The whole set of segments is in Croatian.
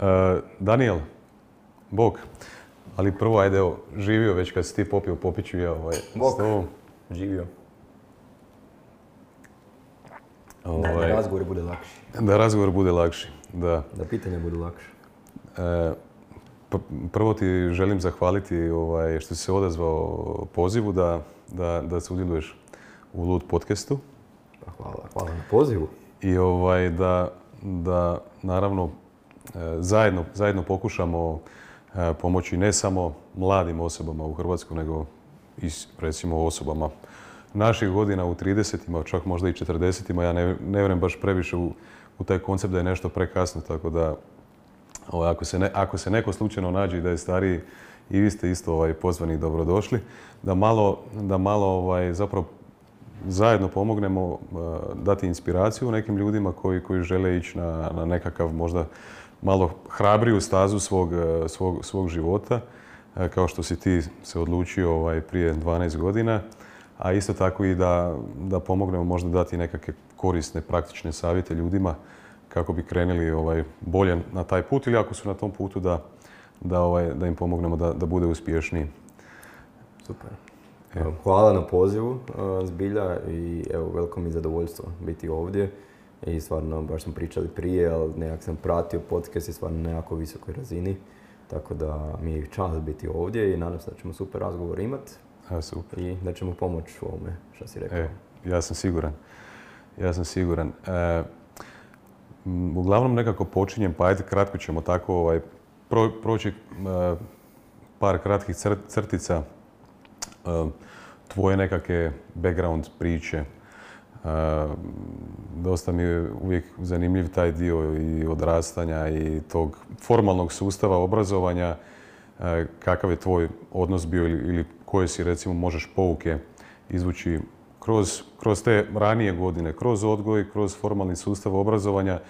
E, Daniel, Bog, ali prvo ajde evo, živio već kad si ti popio popiću ja ovaj, Bog. s tobom. Živio. Da, Ovaj, da razgovor bude lakši. da razgovor bude lakši, da. Da pitanja budu lakše. E, prvo ti želim zahvaliti ovaj, što si se odazvao pozivu da, da, da sudjeluješ u Lud podcastu Pa hvala, hvala na pozivu. i ovaj, da, da naravno zajedno, zajedno pokušamo e, pomoći ne samo mladim osobama u Hrvatskoj, nego i recimo osobama naših godina u 30-ima, čak možda i 40-ima. Ja ne, ne vjerujem baš previše u, u taj koncept da je nešto prekasno, tako da ovaj, ako, se ne, ako se neko slučajno nađe da je stariji i vi ste isto ovaj, pozvani i dobrodošli, da malo, da malo ovaj, zapravo zajedno pomognemo eh, dati inspiraciju nekim ljudima koji, koji žele ići na, na nekakav možda malo hrabriju stazu svog, eh, svog, svog života, eh, kao što si ti se odlučio ovaj, prije 12 godina, a isto tako i da, da pomognemo možda dati nekakve korisne, praktične savjete ljudima kako bi krenuli ovaj, bolje na taj put ili ako su na tom putu da, da, ovaj, da im pomognemo da, da bude uspješniji. Super. Evo. Hvala na pozivu, a, zbilja, i evo, veliko mi je zadovoljstvo biti ovdje. I stvarno, baš smo pričali prije, ali nekak sam pratio podcast i stvarno na jako visokoj razini. Tako da mi je čast biti ovdje i nadam se da ćemo super razgovor imati A, super. i da ćemo pomoći u ovome što si rekao. E, ja sam siguran. Ja sam siguran. E, uglavnom nekako počinjem, pa ajde kratko ćemo tako ovaj, pro- proći e, par kratkih cr- crtica e, tvoje nekakve background priče. E, dosta mi je uvijek zanimljiv taj dio i odrastanja i tog formalnog sustava obrazovanja. E, kakav je tvoj odnos bio ili, ili koje si recimo možeš pouke izvući kroz, kroz te ranije godine, kroz odgoj, kroz formalni sustav obrazovanja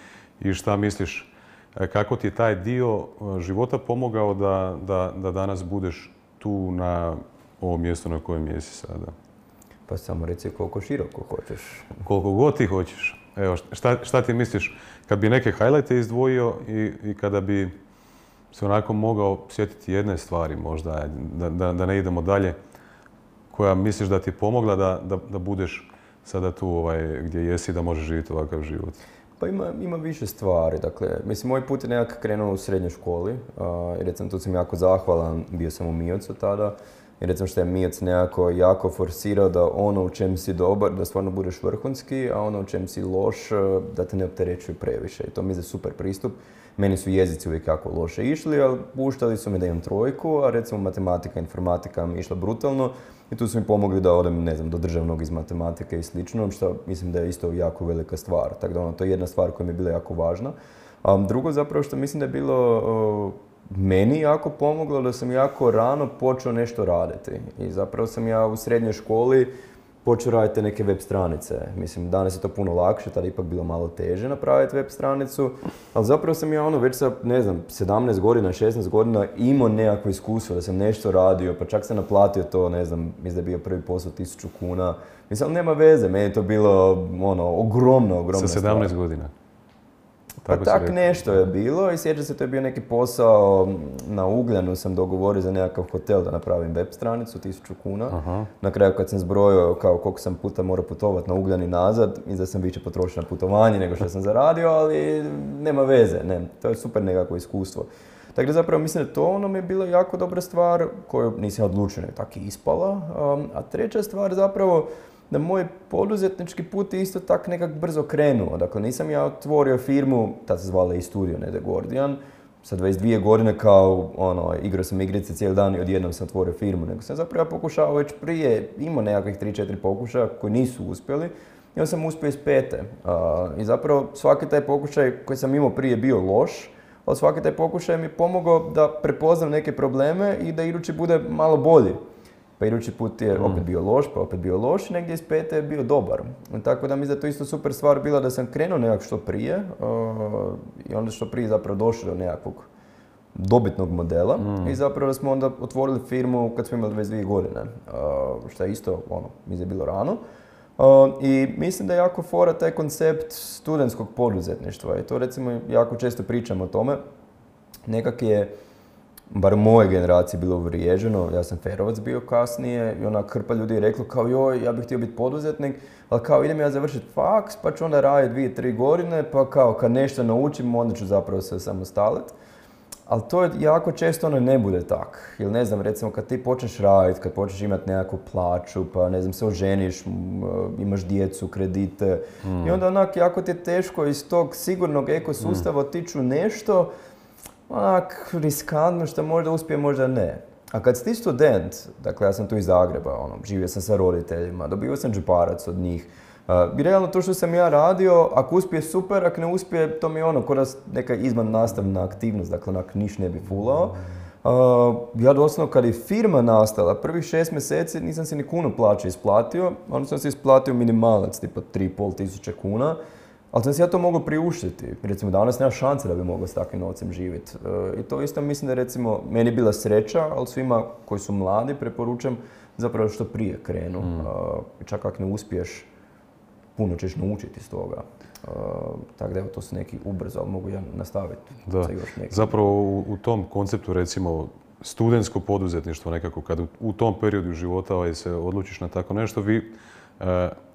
i šta misliš e, kako ti je taj dio e, života pomogao da, da, da danas budeš tu na ovom mjestu na kojem jesi sada? Pa samo reci koliko široko hoćeš. Koliko god ti hoćeš. Evo, šta, šta ti misliš kad bi neke highlighte izdvojio i, i kada bi se onako mogao sjetiti jedne stvari možda, da, da, da ne idemo dalje, koja misliš da ti je pomogla da, da, da budeš sada tu ovaj, gdje jesi, da možeš živjeti ovakav život? Pa ima, ima više stvari, dakle, mislim, moj put je nekako krenuo u srednjoj školi, i recimo tu sam jako zahvalan, bio sam u Mijocu tada, i recimo što je Mijoc nekako jako forsirao da ono u čem si dobar, da stvarno budeš vrhunski, a ono u čem si loš, e, da te ne opterećuju previše. I to mi je super pristup. Meni su jezici uvijek jako loše išli, ali puštali su mi da imam trojku, a recimo matematika, informatika mi išla brutalno i tu su mi pomogli da odem, ne znam, do državnog iz matematike i slično, što mislim da je isto jako velika stvar. Tako da ono, to je jedna stvar koja mi je bila jako važna. A drugo zapravo što mislim da je bilo o, meni jako pomoglo da sam jako rano počeo nešto raditi. I zapravo sam ja u srednjoj školi počeo raditi neke web stranice. Mislim, danas je to puno lakše, tada je ipak bilo malo teže napraviti web stranicu, ali zapravo sam ja ono već sa, ne znam, 17 godina, 16 godina imao nekakvo iskustvo da sam nešto radio, pa čak sam naplatio to, ne znam, mislim da je bio prvi posao 1000 kuna. Mislim, ali nema veze, meni je to bilo, ono, ogromno, ogromno Sa 17 godina. Pa si tak rekao. nešto je bilo i sjećam se to je bio neki posao na Ugljanu sam dogovorio za nekakav hotel da napravim web stranicu, 1000 kuna. Aha. Na kraju kad sam zbrojio kao koliko sam puta morao putovati na Ugljan i nazad, mislim da sam više potrošio na putovanje nego što sam zaradio, ali nema veze, ne, to je super nekakvo iskustvo. Tako da zapravo mislim da to ono mi je bila jako dobra stvar koju nisam odlučio, tako i ispala. Um, a treća stvar zapravo da moj poduzetnički put je isto tak nekak brzo krenuo. Dakle, nisam ja otvorio firmu, tad se zvala i studio, ne The Gordian, sa 22 godine kao, ono, igrao sam igrice cijeli dan i odjednom sam otvorio firmu, nego sam zapravo pokušao već prije, imao nekakvih 3-4 pokušaja koji nisu uspjeli i onda sam uspio iz pete. I zapravo svaki taj pokušaj koji sam imao prije bio loš, ali svaki taj pokušaj mi pomogao da prepoznam neke probleme i da idući bude malo bolji. Pa idući put je opet bio loš, pa opet bio loš i negdje iz pete je bio dobar. Tako da mi da to isto super stvar bila da sam krenuo nekak što prije uh, i onda što prije zapravo došao do nekakvog dobitnog modela i zapravo smo onda otvorili firmu kad smo imali 22 godine, uh, što je isto ono, mi je bilo rano. Uh, I mislim da je jako fora taj koncept studentskog poduzetništva i to recimo jako često pričam o tome nekak je, bar u mojoj generaciji bilo uvriježeno, ja sam ferovac bio kasnije i onak hrpa ljudi je reklo kao joj, ja bih htio biti poduzetnik, ali kao idem ja završiti faks, pa ću onda raditi dvije, tri godine, pa kao kad nešto naučim, onda ću zapravo se samostaliti. Ali to je jako često ono ne bude tak. Ili ne znam, recimo kad ti počneš raditi, kad počneš imati nekakvu plaću, pa ne znam, se oženiš, imaš djecu, kredite. I onda onak jako ti je teško iz tog sigurnog ekosustava otiću nešto onak riskantno što možda uspije, možda ne. A kad si ti student, dakle ja sam tu iz Zagreba, ono, živio sam sa roditeljima, dobio sam džeparac od njih, i realno to što sam ja radio, ako uspije super, ako ne uspije, to mi je ono, kod neka izvan nastavna aktivnost, dakle onak niš ne bi fulao. ja doslovno kad je firma nastala, prvih šest mjeseci nisam se ni kunu plaće isplatio, onda sam se isplatio minimalac, tipa 3,5 tisuće kuna. Ali sam si ja to mogao priuštiti. Recimo danas nema šanse da bi mogao s takvim novcem živjeti. E, I to isto mislim da je recimo meni bila sreća, ali svima koji su mladi preporučam zapravo što prije krenu. Mm. čak ako ne uspiješ, puno ćeš naučiti iz toga. Uh, tako da evo, to su neki ubrzo, ali mogu ja nastaviti da. još. Zapravo u, tom konceptu recimo studentsko poduzetništvo nekako kad u, tom periodu života ovaj, se odlučiš na tako nešto, vi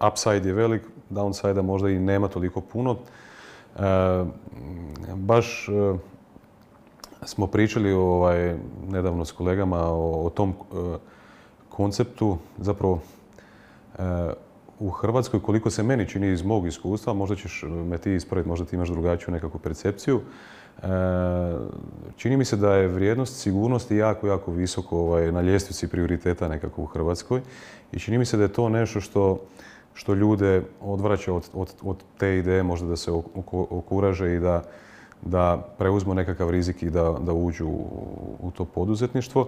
upside je velik, downside možda i nema toliko puno. Uh, baš uh, smo pričali ovaj, nedavno s kolegama o, o tom konceptu, zapravo u Hrvatskoj, koliko se meni čini iz mog iskustva, možda ćeš me ti ispraviti, možda ti imaš drugačiju nekakvu percepciju, čini mi se da je vrijednost sigurnosti jako, jako visoko ovaj, na ljestvici prioriteta nekako u Hrvatskoj i čini mi se da je to nešto što, što ljude odvraća od, od, od te ideje, možda da se okuraže i da, da preuzmu nekakav rizik i da, da uđu u, to poduzetništvo.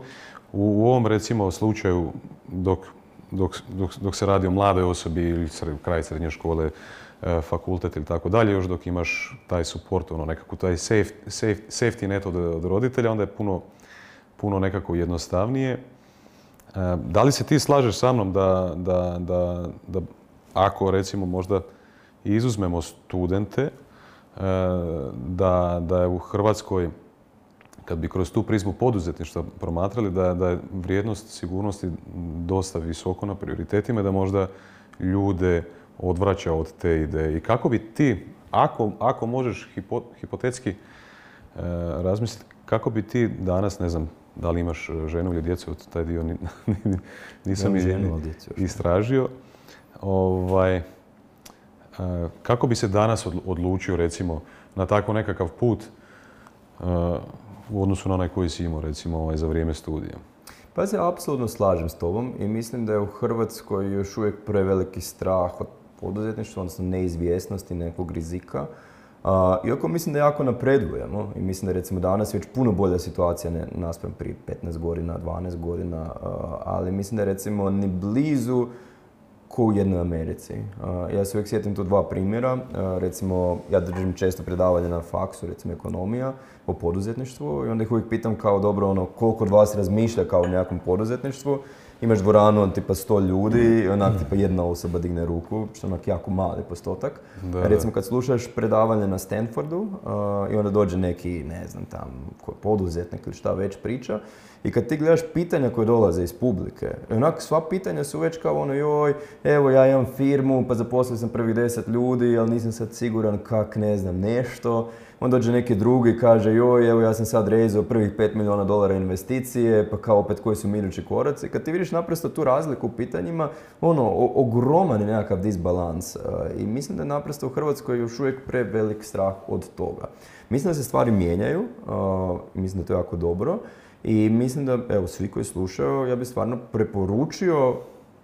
U, u ovom recimo slučaju dok dok, dok, se radi o mladoj osobi ili kraj srednje škole, e, fakultet ili tako dalje, još dok imaš taj support, ono nekako taj safety net od, roditelja, onda je puno, puno nekako jednostavnije. E, da li se ti slažeš sa mnom da, da, da, da ako recimo možda izuzmemo studente, e, da, da je u Hrvatskoj kad bi kroz tu prizmu poduzetništva promatrali da, da je vrijednost sigurnosti dosta visoko na prioritetima, da možda ljude odvraća od te ideje. I kako bi ti, ako, ako možeš hipotetski e, razmisliti, kako bi ti danas, ne znam, da li imaš ženu ili djecu, taj dio nisam istražio. Ovaj, e, kako bi se danas odlučio, recimo, na tako nekakav put e, u odnosu na onaj koji si imao recimo ovaj, za vrijeme studija? Pa se apsolutno slažem s tobom i mislim da je u Hrvatskoj još uvijek preveliki strah od poduzetništva, odnosno neizvjesnosti, nekog rizika. iako mislim da jako napredujemo i mislim da recimo danas je već puno bolja situacija ne, naspram prije 15 godina, 12 godina, ali mislim da recimo ni blizu ko u jednoj Americi. ja se uvijek sjetim tu dva primjera. recimo, ja držim često predavanje na faksu, recimo ekonomija, o poduzetništvu i onda ih uvijek pitam kao dobro ono koliko od vas razmišlja kao o nekakvom poduzetništvu. Imaš dvoranu od tipa sto ljudi i onak tipa jedna osoba digne ruku, što je onak jako mali postotak. Recimo kad slušaš predavanje na Stanfordu i onda dođe neki, ne znam tam, poduzetnik ili šta već priča i kad ti gledaš pitanja koje dolaze iz publike, onak sva pitanja su već kao ono joj, evo ja imam firmu, pa zaposlio sam prvih deset ljudi, ali nisam sad siguran kak, ne znam, nešto. Onda dođe neki drugi i kaže joj, evo ja sam sad rezao prvih 5 milijuna dolara investicije, pa kao opet koji su mi idući koraci. Kad ti vidiš naprosto tu razliku u pitanjima, ono, ogroman je nekakav disbalans. I mislim da je naprosto u Hrvatskoj još uvijek prevelik strah od toga. Mislim da se stvari mijenjaju, mislim da je to jako dobro. I mislim da, evo, svi koji slušaju, ja bih stvarno preporučio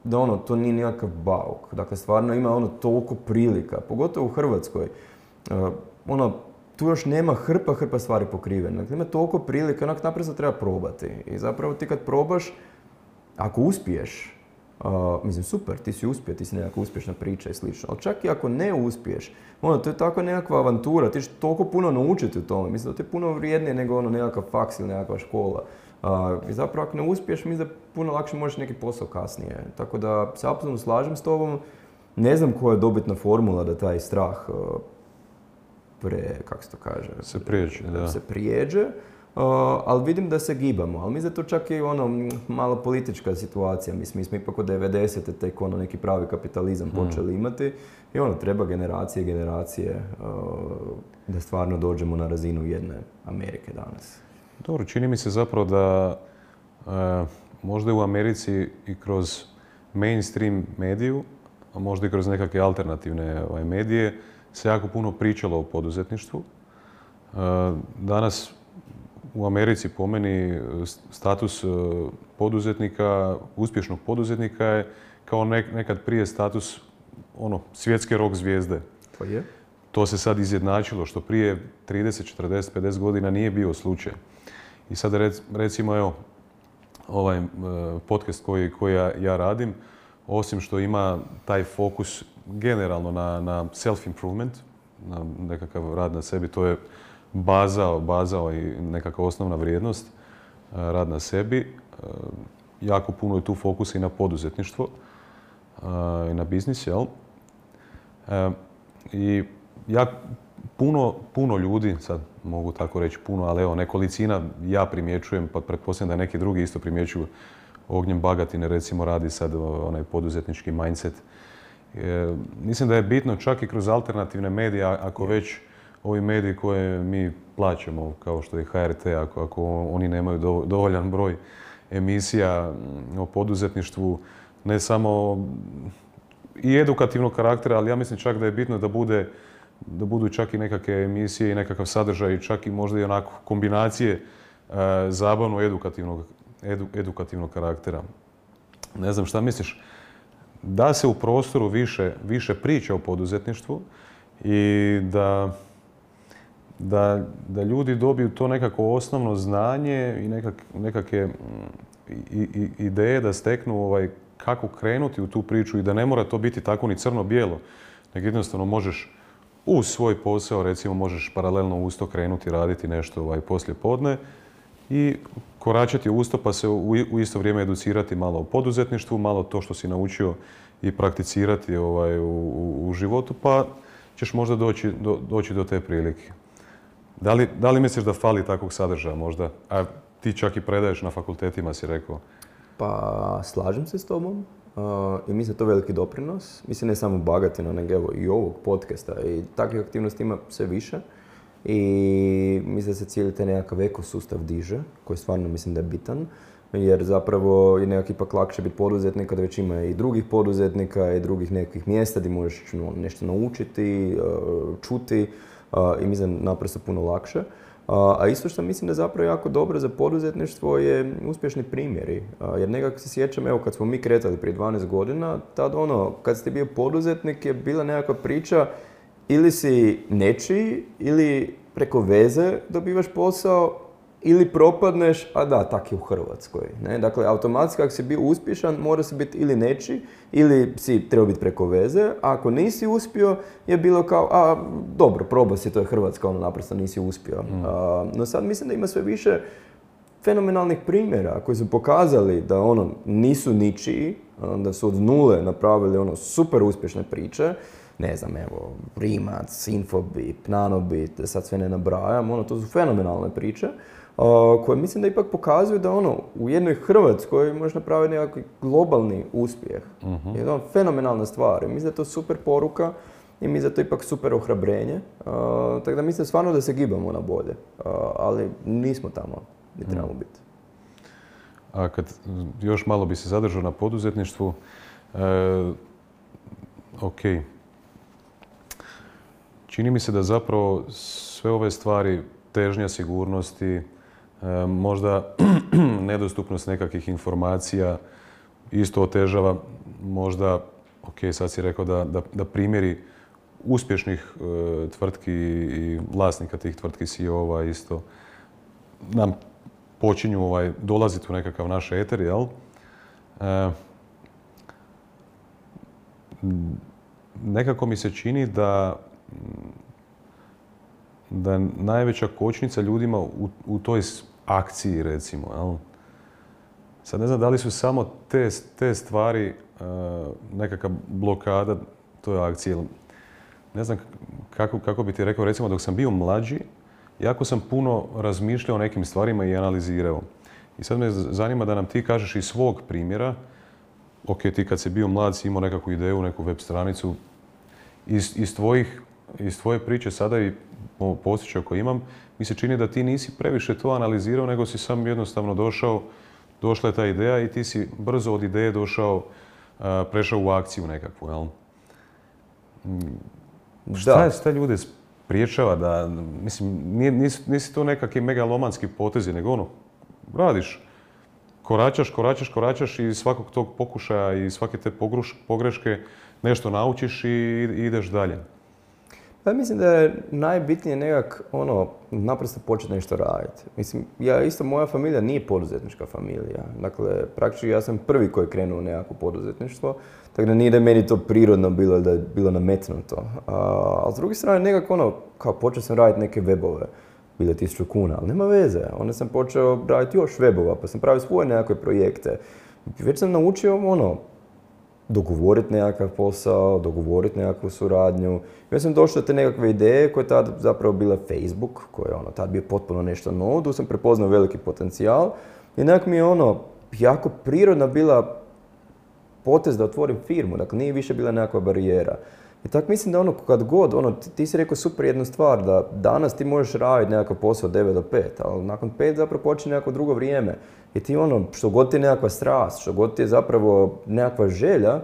da ono, to nije nikakav bauk. Dakle, stvarno ima ono toliko prilika, pogotovo u Hrvatskoj. Uh, ono, tu još nema hrpa, hrpa stvari pokrivene. Dakle, ima toliko prilika, onak naprosto treba probati. I zapravo ti kad probaš, ako uspiješ, uh, mislim super, ti si uspio, ti si nekakva uspješna priča i slično, ali čak i ako ne uspiješ, ono, to je tako nekakva avantura, ti ćeš toliko puno naučiti u tome, mislim da to je puno vrijednije nego ono nekakav faks ili nekakva škola. Uh, I zapravo ako ne uspiješ, mislim da puno lakše možeš neki posao kasnije. Tako da se apsolutno slažem s tobom. Ne znam koja je dobitna formula da taj strah uh, pre, kako se to kaže? Se prijeđe, da. Se prijeđe. Uh, ali vidim da se gibamo, ali mislim da je to čak i ono malo politička situacija, mislim, mi smo ipak od 90. tek ono neki pravi kapitalizam počeli imati i ono treba generacije i generacije uh, da stvarno dođemo na razinu jedne Amerike danas. Dobro, čini mi se zapravo da e, možda u Americi i kroz mainstream mediju, a možda i kroz nekakve alternativne ovaj, medije, se jako puno pričalo o poduzetništvu. E, danas u Americi po meni s- status e, poduzetnika, uspješnog poduzetnika je kao nek- nekad prije status ono, svjetske rock zvijezde. Pa je? To se sad izjednačilo, što prije 30, 40, 50 godina nije bio slučaj. I sad rec- recimo, evo, ovaj e, podcast koji, koji ja, ja radim, osim što ima taj fokus generalno na, na self-improvement, na nekakav rad na sebi, to je baza, baza i nekakva osnovna vrijednost, e, rad na sebi. E, Jako puno je tu fokusa i na poduzetništvo e, i na biznis, jel? I ja puno, puno ljudi, sad mogu tako reći puno, ali evo nekolicina ja primjećujem, pa pretpostavljam da neki drugi isto primjećuju Ognjem Bagatine recimo radi sad onaj poduzetnički mindset. E, mislim da je bitno čak i kroz alternativne medije, ako već ovi mediji koje mi plaćamo, kao što je HRT, ako, ako oni nemaju dovo- dovoljan broj emisija mm, o poduzetništvu, ne samo i edukativnog karaktera, ali ja mislim čak da je bitno da bude da budu čak i nekakve emisije i nekakav sadržaj, čak i možda i onako kombinacije e, zabavno edukativnog, edu- edukativnog karaktera. Ne znam šta misliš, da se u prostoru više, više priča o poduzetništvu i da, da, da ljudi dobiju to nekako osnovno znanje i nekak, nekakve mm, ideje da steknu ovaj, kako krenuti u tu priču i da ne mora to biti tako ni crno-bijelo, nego jednostavno možeš uz svoj posao, recimo možeš paralelno uz to krenuti raditi nešto ovaj, poslije podne i koračati uz to pa se u, u isto vrijeme educirati malo o poduzetništvu, malo to što si naučio i prakticirati ovaj, u, u- u životu, pa ćeš možda doći do, doći do te prilike. Da li, da li misliš da fali takvog sadržaja možda? A ti čak i predaješ na fakultetima, si rekao. Pa slažem se s tobom uh, i mislim da to veliki doprinos. Mislim ne samo Bagatina, nego evo i ovog podcasta i takvih aktivnosti ima sve više. I mislim da se cijeli taj nekakav ekosustav diže, koji stvarno mislim da je bitan. Jer zapravo je nekak ipak lakše biti poduzetnik kada već ima i drugih poduzetnika i drugih nekakvih mjesta gdje možeš no, nešto naučiti, uh, čuti i mislim naprosto puno lakše. A isto što mislim da je zapravo jako dobro za poduzetništvo je uspješni primjeri. Jer nekako se sjećam, evo kad smo mi kretali prije 12 godina, tad ono, kad ste bio poduzetnik je bila nekakva priča ili si nečiji ili preko veze dobivaš posao ili propadneš, a da, tak je u Hrvatskoj. Ne? Dakle, automatski ako si bio uspješan, mora si biti ili neči, ili si trebao biti preko veze, a ako nisi uspio, je bilo kao, a dobro, probao si, to je Hrvatska, ono naprosto nisi uspio. A, no sad mislim da ima sve više fenomenalnih primjera koji su pokazali da ono nisu ničiji, da su od nule napravili ono super uspješne priče, ne znam, evo, Rimac, Infobip, Nanobit, da sad sve ne nabrajam, ono, to su fenomenalne priče, koje mislim da ipak pokazuju da ono, u jednoj Hrvatskoj možeš napraviti nekakvi globalni uspjeh. Jedna fenomenalna stvar. I mislim da je to super poruka i mislim da je to ipak super ohrabrenje. A, tako da mislim stvarno da se gibamo na bolje, A, ali nismo tamo gdje trebamo biti. A kad još malo bi se zadržao na poduzetništvu, e, ok. Čini mi se da zapravo sve ove stvari, težnja sigurnosti, možda nedostupnost nekakvih informacija isto otežava možda, ok, sad si rekao da, da, primjeri uspješnih e, tvrtki i vlasnika tih tvrtki CEO-ova isto nam počinju ovaj, dolaziti u nekakav naš eter, jel? E, nekako mi se čini da da najveća kočnica ljudima u, u toj akciji, recimo, jel? Sad ne znam da li su samo te, te stvari e, nekakva blokada toj akciji. ne znam kako, kako bi ti rekao, recimo dok sam bio mlađi, jako sam puno razmišljao o nekim stvarima i analizirao. I sad me zanima da nam ti kažeš iz svog primjera, ok, ti kad si bio mlad si imao nekakvu ideju, neku web stranicu, iz, iz, tvojih, iz tvoje priče sada i posjećaj koji imam, mi se čini da ti nisi previše to analizirao, nego si sam jednostavno došao, došla je ta ideja i ti si brzo od ideje došao, prešao u akciju nekakvu, jel? Šta je šta ljude spriječava da, mislim, nisi, nisi to nekakvi megalomanski potezi, nego ono, radiš, koračaš, koračaš, koračaš i svakog tog pokušaja i svake te pogreške nešto naučiš i ideš dalje. Pa mislim da je najbitnije nekak, ono, naprosto početi nešto raditi. Mislim, ja isto, moja familija nije poduzetnička familija. Dakle, praktički ja sam prvi koji je krenuo u nekako poduzetništvo. Tako da nije da je meni to prirodno bilo, da je bilo nametnuto. A, s druge strane, nekako ono, kao počeo sam raditi neke webove, bilo tisuću kuna, ali nema veze. Onda sam počeo raditi još webova, pa sam pravio svoje nekakve projekte. Već sam naučio, ono, dogovoriti nekakav posao, dogovoriti nekakvu suradnju. Ja sam došao do te nekakve ideje koje je tad zapravo bila Facebook, koji je ono, tad bio potpuno nešto novo, tu sam prepoznao veliki potencijal i nekak mi je ono, jako prirodna bila potez da otvorim firmu, dakle nije više bila nekakva barijera. I tako mislim da ono kad god, ono, ti, si rekao super jednu stvar, da danas ti možeš raditi nekakav posao od 9 do 5, ali nakon 5 zapravo počne nekako drugo vrijeme. I ti ono, što god ti je nekakva strast, što god ti je zapravo nekakva želja,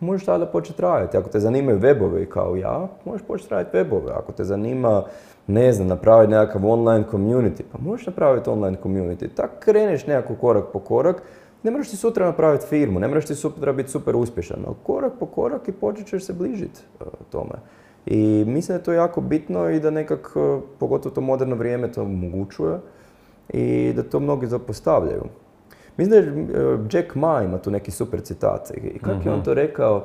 možeš tada početi raditi. Ako te zanimaju webovi kao ja, možeš početi raditi webove. Ako te zanima, ne znam, napraviti nekakav online community, pa možeš napraviti online community. Tako kreneš nekako korak po korak, ne moraš ti sutra napraviti firmu, ne moraš ti sutra biti super uspješan, ali korak po korak i počet ćeš se bližiti uh, tome. I mislim da je to jako bitno i da nekak, uh, pogotovo to moderno vrijeme to omogućuje i da to mnogi zapostavljaju. Mislim da je uh, Jack Ma ima tu neki super citat i kako je on mhm. to rekao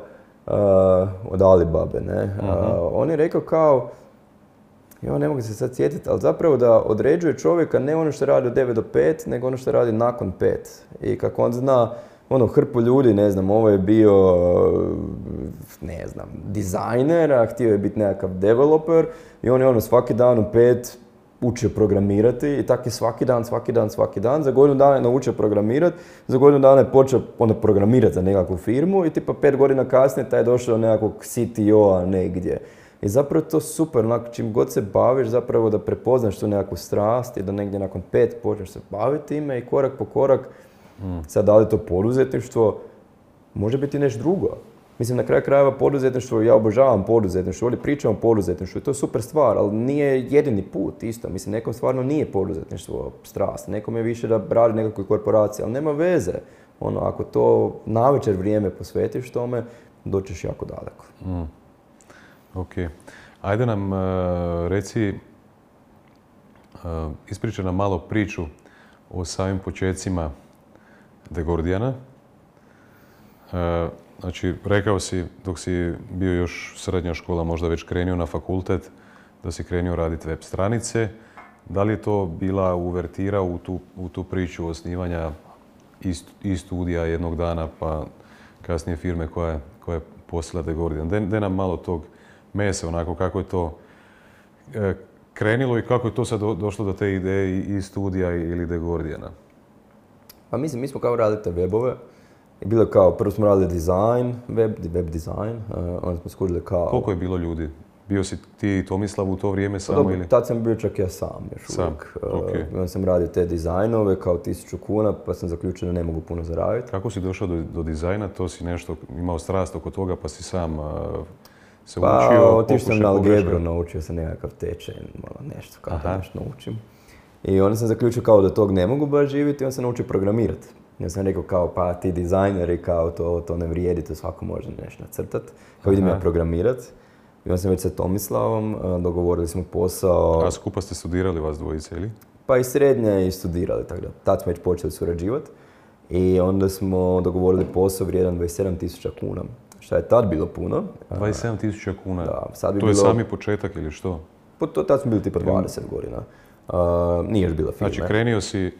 od Alibabe, ne? Mhm. on je rekao kao ja ne mogu se sad sjetiti, ali zapravo da određuje čovjeka ne ono što radi od 9 do 5, nego ono što radi nakon 5. I kako on zna, ono, hrpu ljudi, ne znam, ovo je bio, ne znam, dizajner, a htio je biti nekakav developer i on je ono svaki dan u 5 učio programirati i tako je svaki dan, svaki dan, svaki dan. Za godinu dana je naučio programirati, za godinu dana je počeo onda programirati za nekakvu firmu i tipa pet godina kasnije taj je došao do nekakvog CTO-a negdje. I zapravo je to super, onako, čim god se baviš zapravo da prepoznaš tu nekakvu strast i da negdje nakon pet počneš se baviti time i korak po korak, mm. sad da li to poduzetništvo, može biti nešto drugo. Mislim, na kraju krajeva poduzetništvo, ja obožavam poduzetništvo, ovdje pričam o poduzetništvu i to je super stvar, ali nije jedini put isto. Mislim, nekom stvarno nije poduzetništvo strast, nekom je više da radi nekakve korporacije, ali nema veze. Ono, ako to navečer vrijeme posvetiš tome, doćeš jako daleko. Mm. Ok. Ajde nam uh, reci, uh, ispriča nam malo priču o samim početcima De Gordijana. Uh, znači, rekao si dok si bio još srednja škola, možda već krenio na fakultet, da si krenio raditi web stranice. Da li je to bila uvertira u tu, u tu priču osnivanja i, studija jednog dana, pa kasnije firme koja, koja je poslila De Gordijan? De, nam malo tog mese, onako kako je to e, krenilo i kako je to sad došlo do te ideje i studija ili de Gordijana? Pa mislim, mi smo kao radili te webove. I bilo kao, prvo smo radili dizajn, web, web dizajn, uh, onda smo skužili kao... Koliko je bilo ljudi? Bio si ti i Tomislav u to vrijeme samo Dobro, ili? Tad sam bio čak ja sam još sam. uvijek. Okay. onda sam radio te dizajnove kao tisuću kuna pa sam zaključio da ne mogu puno zaraditi. Kako si došao do, do dizajna? To si nešto imao strast oko toga pa si sam se pa, učio? otišao sam na algebru, naučio sam nekakav tečaj, malo nešto kako nešto naučim. I onda sam zaključio kao da tog ne mogu baš živjeti i onda sam naučio programirati. Ja sam rekao kao pa ti dizajneri kao to, to ne vrijedi, to svako može nešto nacrtat. Kao vidim ja programirat. I onda sam već sa Tomislavom, dogovorili smo posao. A skupa ste studirali vas dvojice ili? Pa i srednje i studirali, tako da tad smo već počeli surađivati. I onda smo dogovorili posao vrijedan 27.000 kuna šta je tad bilo puno. 27 tisuća kuna, da, sad bi to je sami početak ili što? Pa to, tad smo bili tipa 20 godina. Uh, nije još bila firma. Znači krenio si,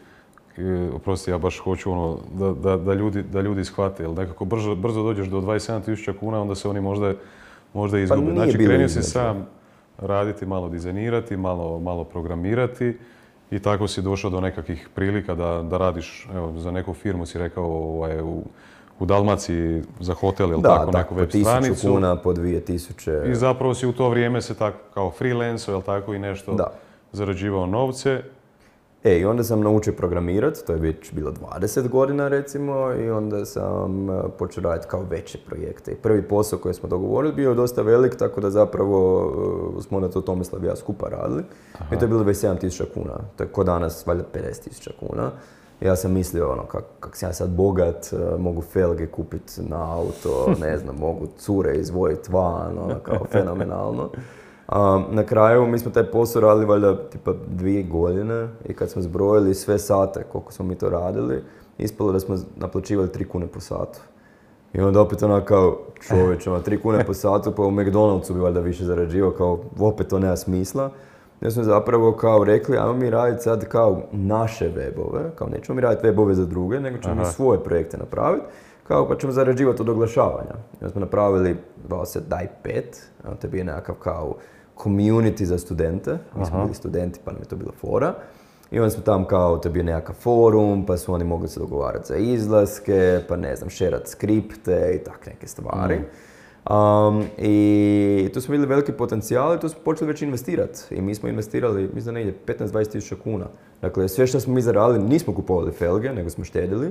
e, oprosti ja baš hoću ono, da, da, da, ljudi, da ljudi shvate, jer nekako brzo, brzo dođeš do 27 tisuća kuna, onda se oni možda možda izgube. nije znači, bilo krenio si sam raditi, malo dizajnirati, malo, malo programirati i tako si došao do nekakvih prilika da, da radiš, evo, za neku firmu si rekao ovaj, u, u Dalmaciji za hotel ili tako, tako, neku po web tisuću stranicu. kuna, po dvije tisuće. I zapravo si u to vrijeme se tako kao freelancer, jel tako, i nešto Da. zarađivao novce. E, i onda sam naučio programirati, to je već bilo 20 godina recimo, i onda sam e, počeo raditi kao veće projekte. I prvi posao koji smo dogovorili bio je dosta velik, tako da zapravo e, smo onda to Tomislav i ja skupa radili. I to je bilo 27.000 kuna, to je ko danas valjda 50.000 kuna. Ja sam mislio, ono, kak, kak sam ja sad bogat, e, mogu felge kupiti na auto, ne znam, mogu cure izvojiti van, ono, kao fenomenalno. A, na kraju mi smo taj posao radili valjda tipa dvije godine i kad smo zbrojili sve sate koliko smo mi to radili, ispalo da smo naplaćivali tri kune po satu. I onda opet ona kao čovječ, ono, tri kune po satu, pa u McDonald'su bi valjda više zarađivao, kao opet to nema smisla. Ja smo zapravo kao rekli, ajmo mi raditi sad kao naše webove, kao nećemo mi raditi webove za druge, nego ćemo mi Aha. svoje projekte napraviti, kao pa ćemo zarađivati od oglašavanja. Onda smo napravili, zvao se Daj 5, a to je bio nekakav kao community za studente, mi smo bili studenti pa nam je to bila fora. I onda smo tam kao, to je bio nekakav forum, pa su oni mogli se dogovarati za izlaske, pa ne znam, šerat skripte i tak neke stvari. Um, I tu smo vidjeli veliki potencijal i tu smo počeli već investirati. I mi smo investirali, mislim da negdje 15-20 tisuća kuna. Dakle, sve što smo mi zaradili, nismo kupovali felge, nego smo štedili.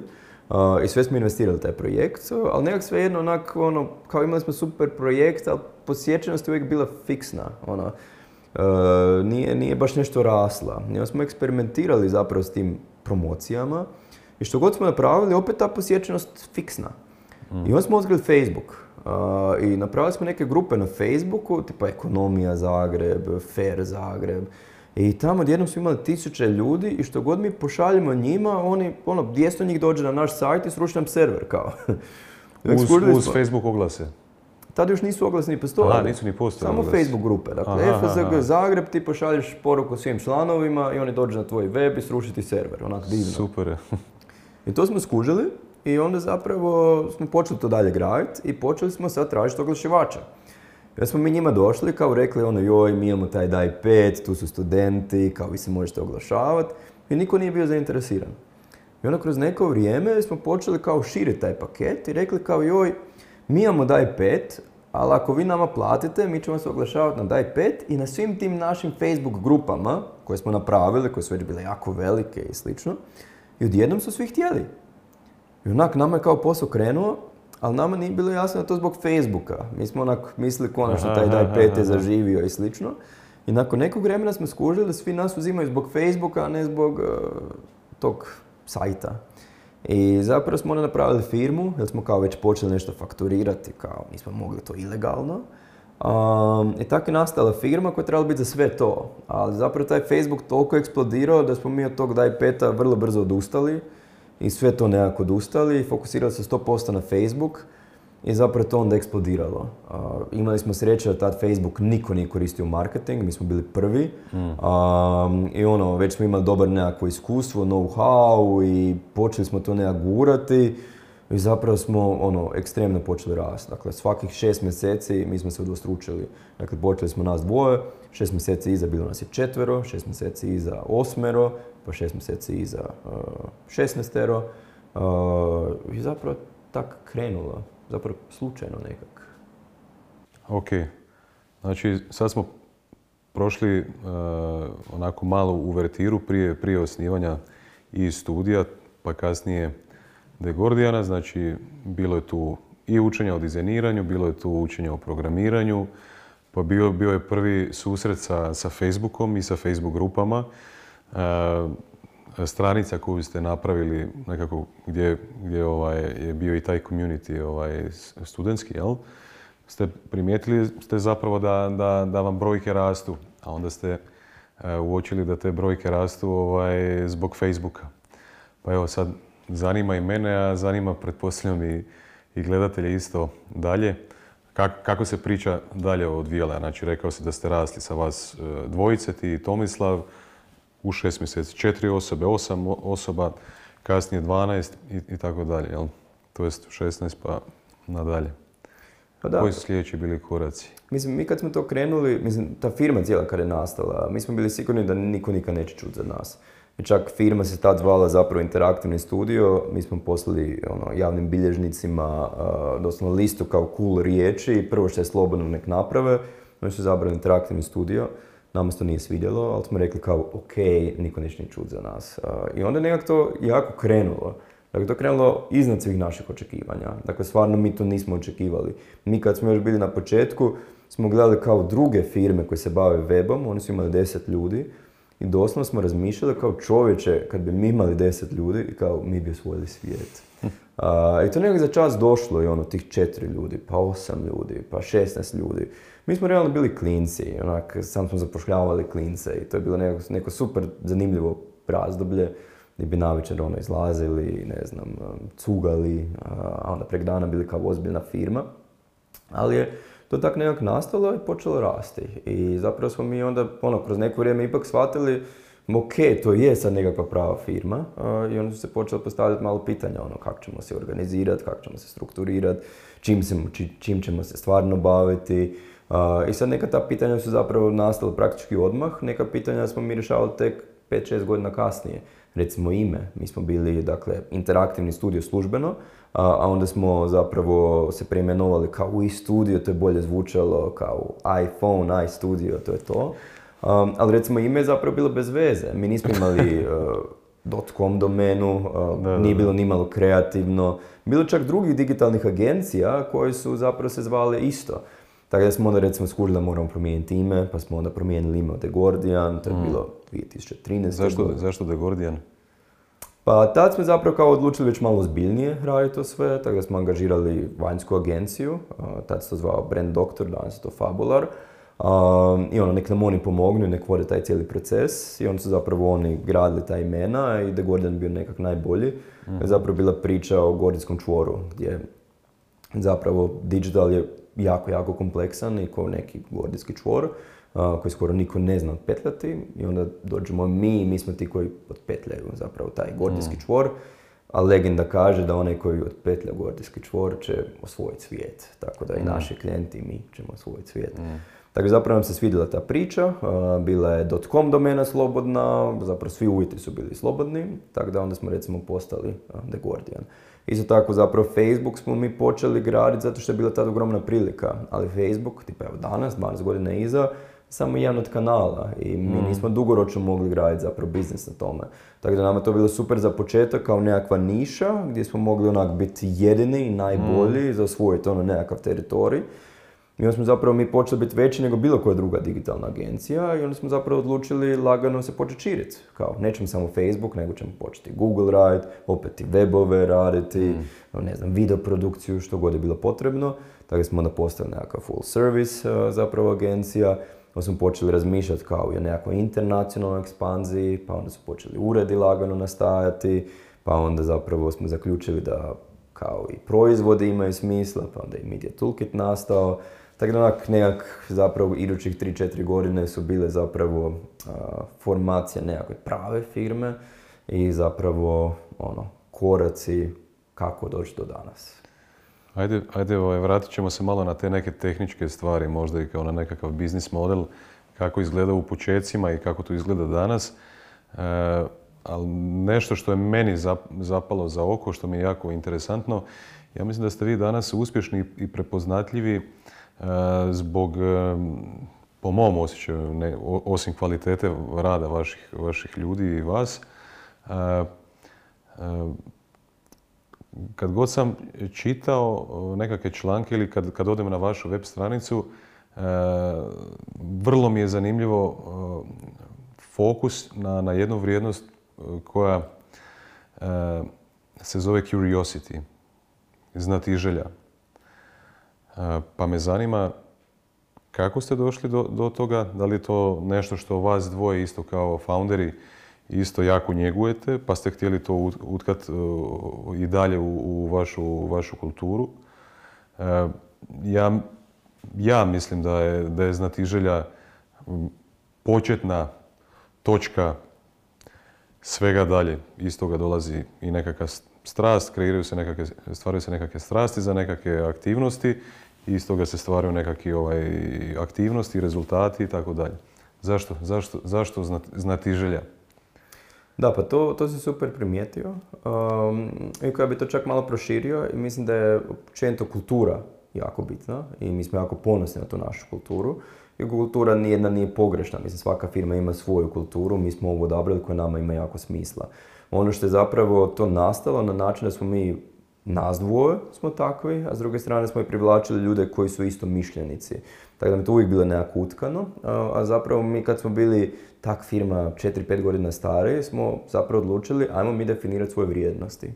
Uh, I sve smo investirali taj projekt, ali nekak svejedno onak, ono, kao imali smo super projekt, ali posjećenost je uvijek bila fiksna. Ono, Uh, nije, nije baš nešto rasla. I smo eksperimentirali zapravo s tim promocijama i što god smo napravili, opet ta posjećenost fiksna. I onda smo otkrili Facebook. Uh, I napravili smo neke grupe na Facebooku, tipa Ekonomija Zagreb, Fair Zagreb. I tamo odjednom smo imali tisuće ljudi i što god mi pošaljemo njima, oni, ono, 200 njih dođe na naš sajt i sruši nam server, kao. Uz, uz Facebook oglase. Tada još nisu oglasni ni postojali. Aha, nisu ni postojali Samo. Facebook grupe. Dakle, Aha, FSG aha. Zagreb, ti pošalješ poruku svim članovima i oni dođu na tvoj web i sruši ti server. Onak divno. Super. I to smo skužili i onda zapravo smo počeli to dalje graditi i počeli smo sad tražiti oglašivača. Ja smo mi njima došli kao rekli ono joj mi imamo taj daj 5, tu su studenti, kao vi se možete oglašavati i niko nije bio zainteresiran. I onda kroz neko vrijeme smo počeli kao širiti taj paket i rekli kao joj mi imamo daj 5, ali ako vi nama platite mi ćemo se oglašavati na daj 5 i na svim tim našim Facebook grupama koje smo napravili, koje su već bile jako velike i slično. I odjednom su svi htjeli. I onak, nama je kao posao krenuo, ali nama nije bilo jasno da to zbog Facebooka. Mi smo onak mislili konačno taj daj 5 je zaživio i slično. I nakon nekog vremena smo skužili da svi nas uzimaju zbog Facebooka, a ne zbog eh, tog sajta. I zapravo smo onda napravili firmu, jer smo kao već počeli nešto fakturirati, kao nismo mogli to ilegalno. Um, I tako je nastala firma koja je trebala biti za sve to. Ali zapravo taj Facebook toliko eksplodirao da smo mi od tog daj peta vrlo brzo odustali i sve to nekako odustali i fokusirali se 100% na Facebook i zapravo to onda eksplodiralo. Uh, imali smo sreće da tad Facebook niko nije koristio marketing, mi smo bili prvi Um, i ono, već smo imali dobar nekakvo iskustvo, know-how i počeli smo to nekako gurati i zapravo smo ono, ekstremno počeli rasti. Dakle, svakih šest mjeseci mi smo se udvostručili. Dakle, počeli smo nas dvoje, šest mjeseci iza bilo nas je četvero, šest mjeseci iza osmero, pa šest mjeseci iza uh, šesnestero. Uh, I zapravo tak krenulo, zapravo slučajno nekak. Ok. Znači, sad smo prošli eh, onako malu uvertiru prije, prije osnivanja i studija, pa kasnije De Gordijana. Znači, bilo je tu i učenja o dizajniranju, bilo je tu učenja o programiranju, pa bio, bio je prvi susret sa, sa Facebookom i sa Facebook grupama. Eh, stranica koju ste napravili nekako gdje, gdje ovaj, je bio i taj community ovaj, studentski, jel? Ste primijetili ste zapravo da, da, da vam brojke rastu, a onda ste e, uočili da te brojke rastu ovaj, zbog Facebooka. Pa evo sad, zanima i mene, a zanima pretpostavljam i, i gledatelje isto dalje. Kak- kako se priča dalje odvijala? Znači, rekao si da ste rasli sa vas e, dvojice, ti i Tomislav, u šest mjeseci. Četiri osobe, osam osoba, kasnije 12 i, i tako dalje, jel? To jest 16 pa nadalje. Pa da. Koji su sljedeći bili koraci? Mislim, mi kad smo to krenuli, mislim, ta firma cijela kad je nastala, mi smo bili sigurni da niko nikad neće čuti za nas. Čak firma se tad zvala zapravo Interaktivni studio, mi smo poslali ono, javnim bilježnicima uh, doslovno listu kao cool riječi, prvo što je slobodno nek naprave, oni su zabrali Interaktivni studio, nama se to nije svidjelo, ali smo rekli kao ok, niko neće ni čuti za nas. I onda nekako to jako krenulo. Dakle, to je krenulo iznad svih naših očekivanja. Dakle, stvarno mi to nismo očekivali. Mi kad smo još bili na početku, smo gledali kao druge firme koje se bave webom, oni su imali deset ljudi i doslovno smo razmišljali kao čovječe, kad bi mi imali deset ljudi, kao mi bi osvojili svijet. I to nekako za čas došlo i ono, tih četiri ljudi, pa osam ljudi, pa šestnaest ljudi. Mi smo realno bili klinci, onak, sam smo zapošljavali klince i to je bilo neko, neko super zanimljivo razdoblje gdje bi navečer ono izlazili, ne znam, cugali, a onda prek dana bili kao ozbiljna firma. Ali je to tako nekako nastalo i počelo rasti. I zapravo smo mi onda ono, kroz neko vrijeme ipak shvatili ok, to je sad nekakva prava firma i onda su se počeli postavljati malo pitanja ono kako ćemo se organizirati, kako ćemo se strukturirati, čim, čim ćemo se stvarno baviti. I sad neka ta pitanja su zapravo nastala praktički odmah, neka pitanja smo mi rješavali tek 5-6 godina kasnije recimo ime. Mi smo bili, dakle, interaktivni studio službeno, a, onda smo zapravo se preimenovali kao i studio, to je bolje zvučalo, kao iPhone, iStudio, to je to. ali recimo ime je zapravo bilo bez veze. Mi nismo imali uh, .com domenu, uh, nije bilo ni malo kreativno. Bilo čak drugih digitalnih agencija koje su zapravo se zvale isto. Tako da smo onda recimo skužili da moramo promijeniti ime, pa smo onda promijenili ime od The Gordian, to je mm. bilo 2013. Zašto, zašto The Gordian? Pa tad smo zapravo kao odlučili već malo zbiljnije raditi to sve, tako da smo angažirali vanjsku agenciju, tad se to zvao Brand Doctor, danas je to Fabular. I ono, nek nam oni pomognu, nek vode taj cijeli proces i onda su zapravo oni gradili ta imena i The Gordian bio nekak najbolji. Mm. Je zapravo bila priča o gordijskom čvoru gdje zapravo digital je jako, jako kompleksan i kao neki gordijski čvor koji skoro niko ne zna otpetljati i onda dođemo mi mi smo ti koji otpetljaju zapravo taj gordijski mm. čvor. A legenda kaže da onaj koji otpetlja gordijski čvor će osvojiti svijet. Tako da i mm. naši klijenti i mi ćemo osvojiti svijet. Mm. Tako zapravo nam se svidjela ta priča, bila je .com domena slobodna, zapravo svi uvjeti su bili slobodni, tako da onda smo recimo postali The Guardian. Isto tako zapravo Facebook smo mi počeli graditi zato što je bila tada ogromna prilika, ali Facebook, tipa evo danas, 12 godina iza, samo jedan od kanala i mi mm. nismo dugoročno mogli graditi zapravo biznis na tome. Tako da nama to bilo super za početak kao nekakva niša gdje smo mogli onak biti jedini i najbolji mm. za osvojiti ono nekakav teritorij. I onda smo zapravo mi počeli biti veći nego bilo koja druga digitalna agencija i onda smo zapravo odlučili lagano se početi širiti. Kao, nećemo samo Facebook, nego ćemo početi Google raditi, opet i webove raditi, mm. ne znam, video produkciju, što god je bilo potrebno. Tako smo onda postali nekakav full service zapravo agencija. Onda smo počeli razmišljati kao i o nekakvoj internacionalnoj ekspanziji, pa onda su počeli uredi lagano nastajati, pa onda zapravo smo zaključili da kao i proizvodi imaju smisla, pa onda i Media Toolkit nastao. Tako da onak nekak zapravo idućih 3-4 godine su bile zapravo formacija nekakve prave firme i zapravo ono, koraci kako doći do danas. Ajde, ajde ovaj, vratit ćemo se malo na te neke tehničke stvari, možda i kao na nekakav biznis model, kako izgleda u počecima i kako to izgleda danas. E, ali nešto što je meni zapalo za oko, što mi je jako interesantno, ja mislim da ste vi danas uspješni i prepoznatljivi zbog, e, po mom osjećaju, osim kvalitete rada vaših, vaših ljudi i vas, kad god sam čitao nekakve članke ili kad, kad odem na vašu web stranicu, e, vrlo mi je zanimljivo e, fokus na, na jednu vrijednost e, koja se zove curiosity, znatiželja. Pa me zanima kako ste došli do, do toga, da li je to nešto što vas dvoje isto kao founderi isto jako njegujete, pa ste htjeli to utkat uh, i dalje u, vašu, vašu kulturu. Uh, ja, ja mislim da je, da je znatiželja početna točka svega dalje. Iz toga dolazi i nekakva strast, kreiraju se nekakve, stvaraju se nekakve strasti za nekakve aktivnosti i iz toga se stvaraju nekakvi ovaj, aktivnosti, rezultati i tako dalje. Zašto? Zašto, zašto znatiželja? Da, pa to, to si super primijetio. Um, I ja bi to čak malo proširio i mislim da je općenito kultura jako bitna i mi smo jako ponosni na tu našu kulturu. I kultura nijedna nije pogrešna, mislim svaka firma ima svoju kulturu, mi smo ovo odabrali koja nama ima jako smisla. Ono što je zapravo to nastalo na način da smo mi nas dvoje smo takvi, a s druge strane smo i privlačili ljude koji su isto mišljenici. Tako da mi to uvijek bilo nekako utkano, a zapravo mi kad smo bili tak firma 4-5 godina stariji smo zapravo odlučili ajmo mi definirati svoje vrijednosti.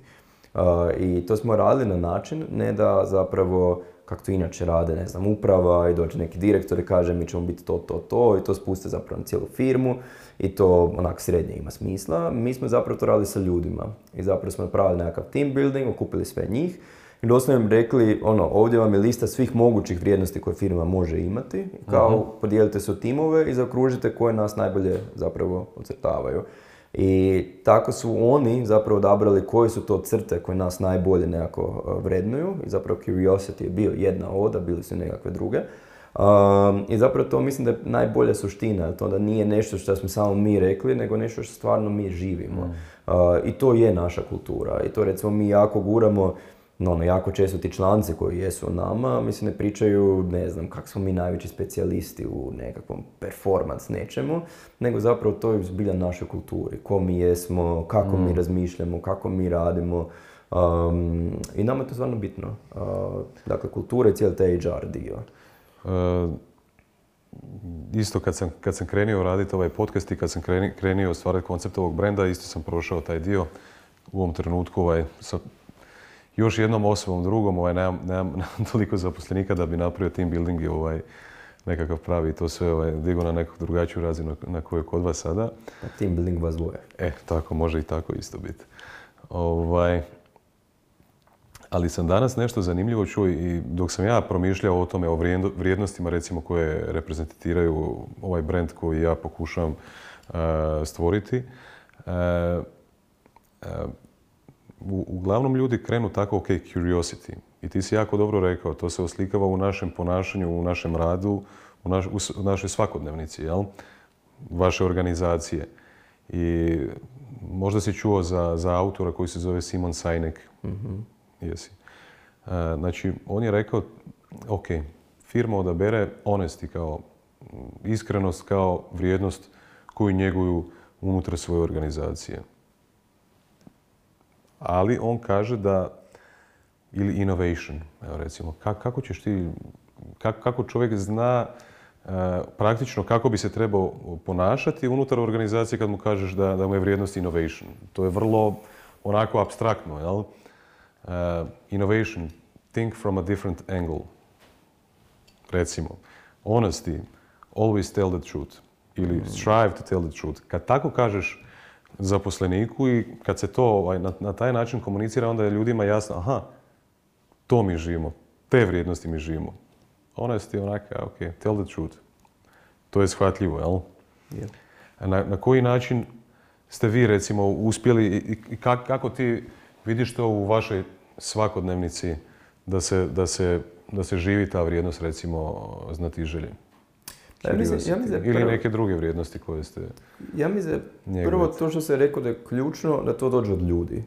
I to smo radili na način ne da zapravo kako to inače rade, ne znam, uprava i dođe neki direktor i kaže mi ćemo biti to, to, to i to spuste zapravo na cijelu firmu i to onak srednje ima smisla. Mi smo zapravo to radili sa ljudima i zapravo smo napravili nekakav team building, okupili sve njih i doslovno im rekli, ono, ovdje vam je lista svih mogućih vrijednosti koje firma može imati, kao uh podijelite se u timove i zaokružite koje nas najbolje zapravo ocrtavaju. I tako su oni zapravo odabrali koje su to crte koje nas najbolje nekako e, vrednuju. I zapravo Curiosity je bio jedna oda, bili su nekakve druge. Um, I zapravo to mislim da je najbolja suština, to da nije nešto što smo samo mi rekli, nego nešto što stvarno mi živimo. Mm. Uh, I to je naša kultura. I to recimo mi jako guramo no, ono, jako često ti članci koji jesu o nama, mislim, ne pričaju, ne znam, kak smo mi najveći specijalisti u nekakvom performance nečemu, nego zapravo to je zbilja našoj kulturi. Ko mi jesmo, kako mi mm. razmišljamo, kako mi radimo. Um, I nama je to stvarno bitno. Uh, dakle, kultura je cijeli taj HR dio. Uh, isto kad sam, kad sam krenio raditi ovaj podcast i kad sam krenio stvarati koncept ovog brenda, isto sam prošao taj dio. U ovom trenutku ovaj, sa još jednom osobom drugom, ovaj, nemam, nemam, toliko zaposlenika da bi napravio team building i ovaj, nekakav pravi to sve ovaj, digo na neku drugačiju razinu na kojoj je kod vas sada. team building vas dvoje. E, tako, može i tako isto biti. Ovaj, ali sam danas nešto zanimljivo čuo i dok sam ja promišljao o tome, o vrijednostima recimo koje reprezentiraju ovaj brand koji ja pokušavam uh, stvoriti, uh, uh, uglavnom ljudi krenu tako, ok, curiosity. I ti si jako dobro rekao, to se oslikava u našem ponašanju, u našem radu, u, našoj svakodnevnici, jel? Vaše organizacije. I možda si čuo za, za autora koji se zove Simon Sajnek. mm Jesi. E, znači, on je rekao, ok, firma odabere onesti kao iskrenost kao vrijednost koju njeguju unutar svoje organizacije ali on kaže da, ili innovation, evo recimo, kako ćeš ti, kako čovjek zna e, praktično kako bi se trebao ponašati unutar organizacije kad mu kažeš da, da mu je vrijednost innovation. To je vrlo onako abstraktno, jel? Uh, innovation, think from a different angle. Recimo, honesty, always tell the truth. Ili mm. strive to tell the truth. Kad tako kažeš zaposleniku i kad se to ovaj, na, na taj način komunicira, onda je ljudima jasno, aha, to mi živimo, te vrijednosti mi živimo. Honesty, onaka, ok, tell the truth. To je shvatljivo, jel? Yeah. Na, na koji način ste vi, recimo, uspjeli i, kako ti vidiš to u vašoj svakodnevnici da se, da se, da se živi ta vrijednost, recimo, znati želje? Ja mislim, ja mislim Ili neke druge vrijednosti koje ste... Ja mislim prvo to što se rekao da je ključno da to dođe od ljudi.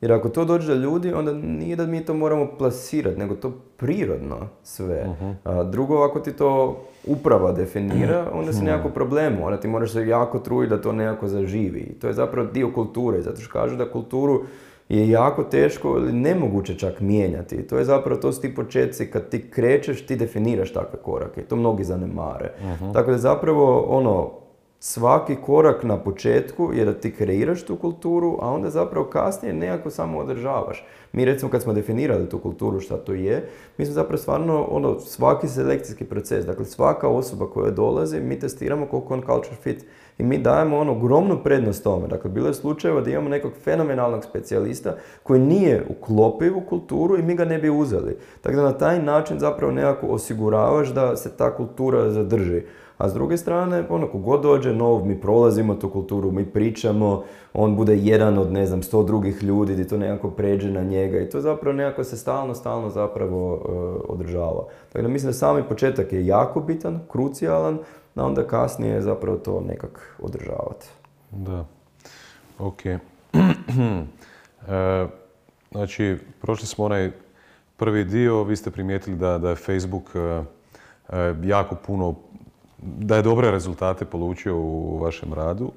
Jer ako to dođe od ljudi, onda nije da mi to moramo plasirati, nego to prirodno sve. Uh-huh. A drugo, ako ti to uprava definira, onda si nekako problemu. Onda ti moraš se jako truditi da to nekako zaživi. To je zapravo dio kulture, zato što kažu da kulturu je jako teško ili nemoguće čak mijenjati. To je zapravo, to su ti početci kad ti krećeš, ti definiraš takve korake. To mnogi zanemare. uh Tako da zapravo, ono, svaki korak na početku je da ti kreiraš tu kulturu, a onda zapravo kasnije nekako samo održavaš. Mi recimo kad smo definirali tu kulturu šta to je, mi smo zapravo stvarno ono, svaki selekcijski proces, dakle svaka osoba koja dolazi, mi testiramo koliko on culture fit i mi dajemo ono ogromnu prednost tome. Dakle, bilo je slučajeva da imamo nekog fenomenalnog specijalista koji nije uklopiv u kulturu i mi ga ne bi uzeli. Tako da na taj način zapravo nekako osiguravaš da se ta kultura zadrži. A s druge strane, ono, kogod dođe nov, mi prolazimo tu kulturu, mi pričamo, on bude jedan od, ne znam, sto drugih ljudi gdje to nekako pređe na njega i to zapravo nekako se stalno, stalno zapravo uh, održava. Tako da mislim da sami početak je jako bitan, krucijalan, a onda kasnije zapravo to nekak održavati. Da, ok. E, znači, prošli smo onaj prvi dio, vi ste primijetili da, da je Facebook e, e, jako puno, da je dobre rezultate polučio u vašem radu.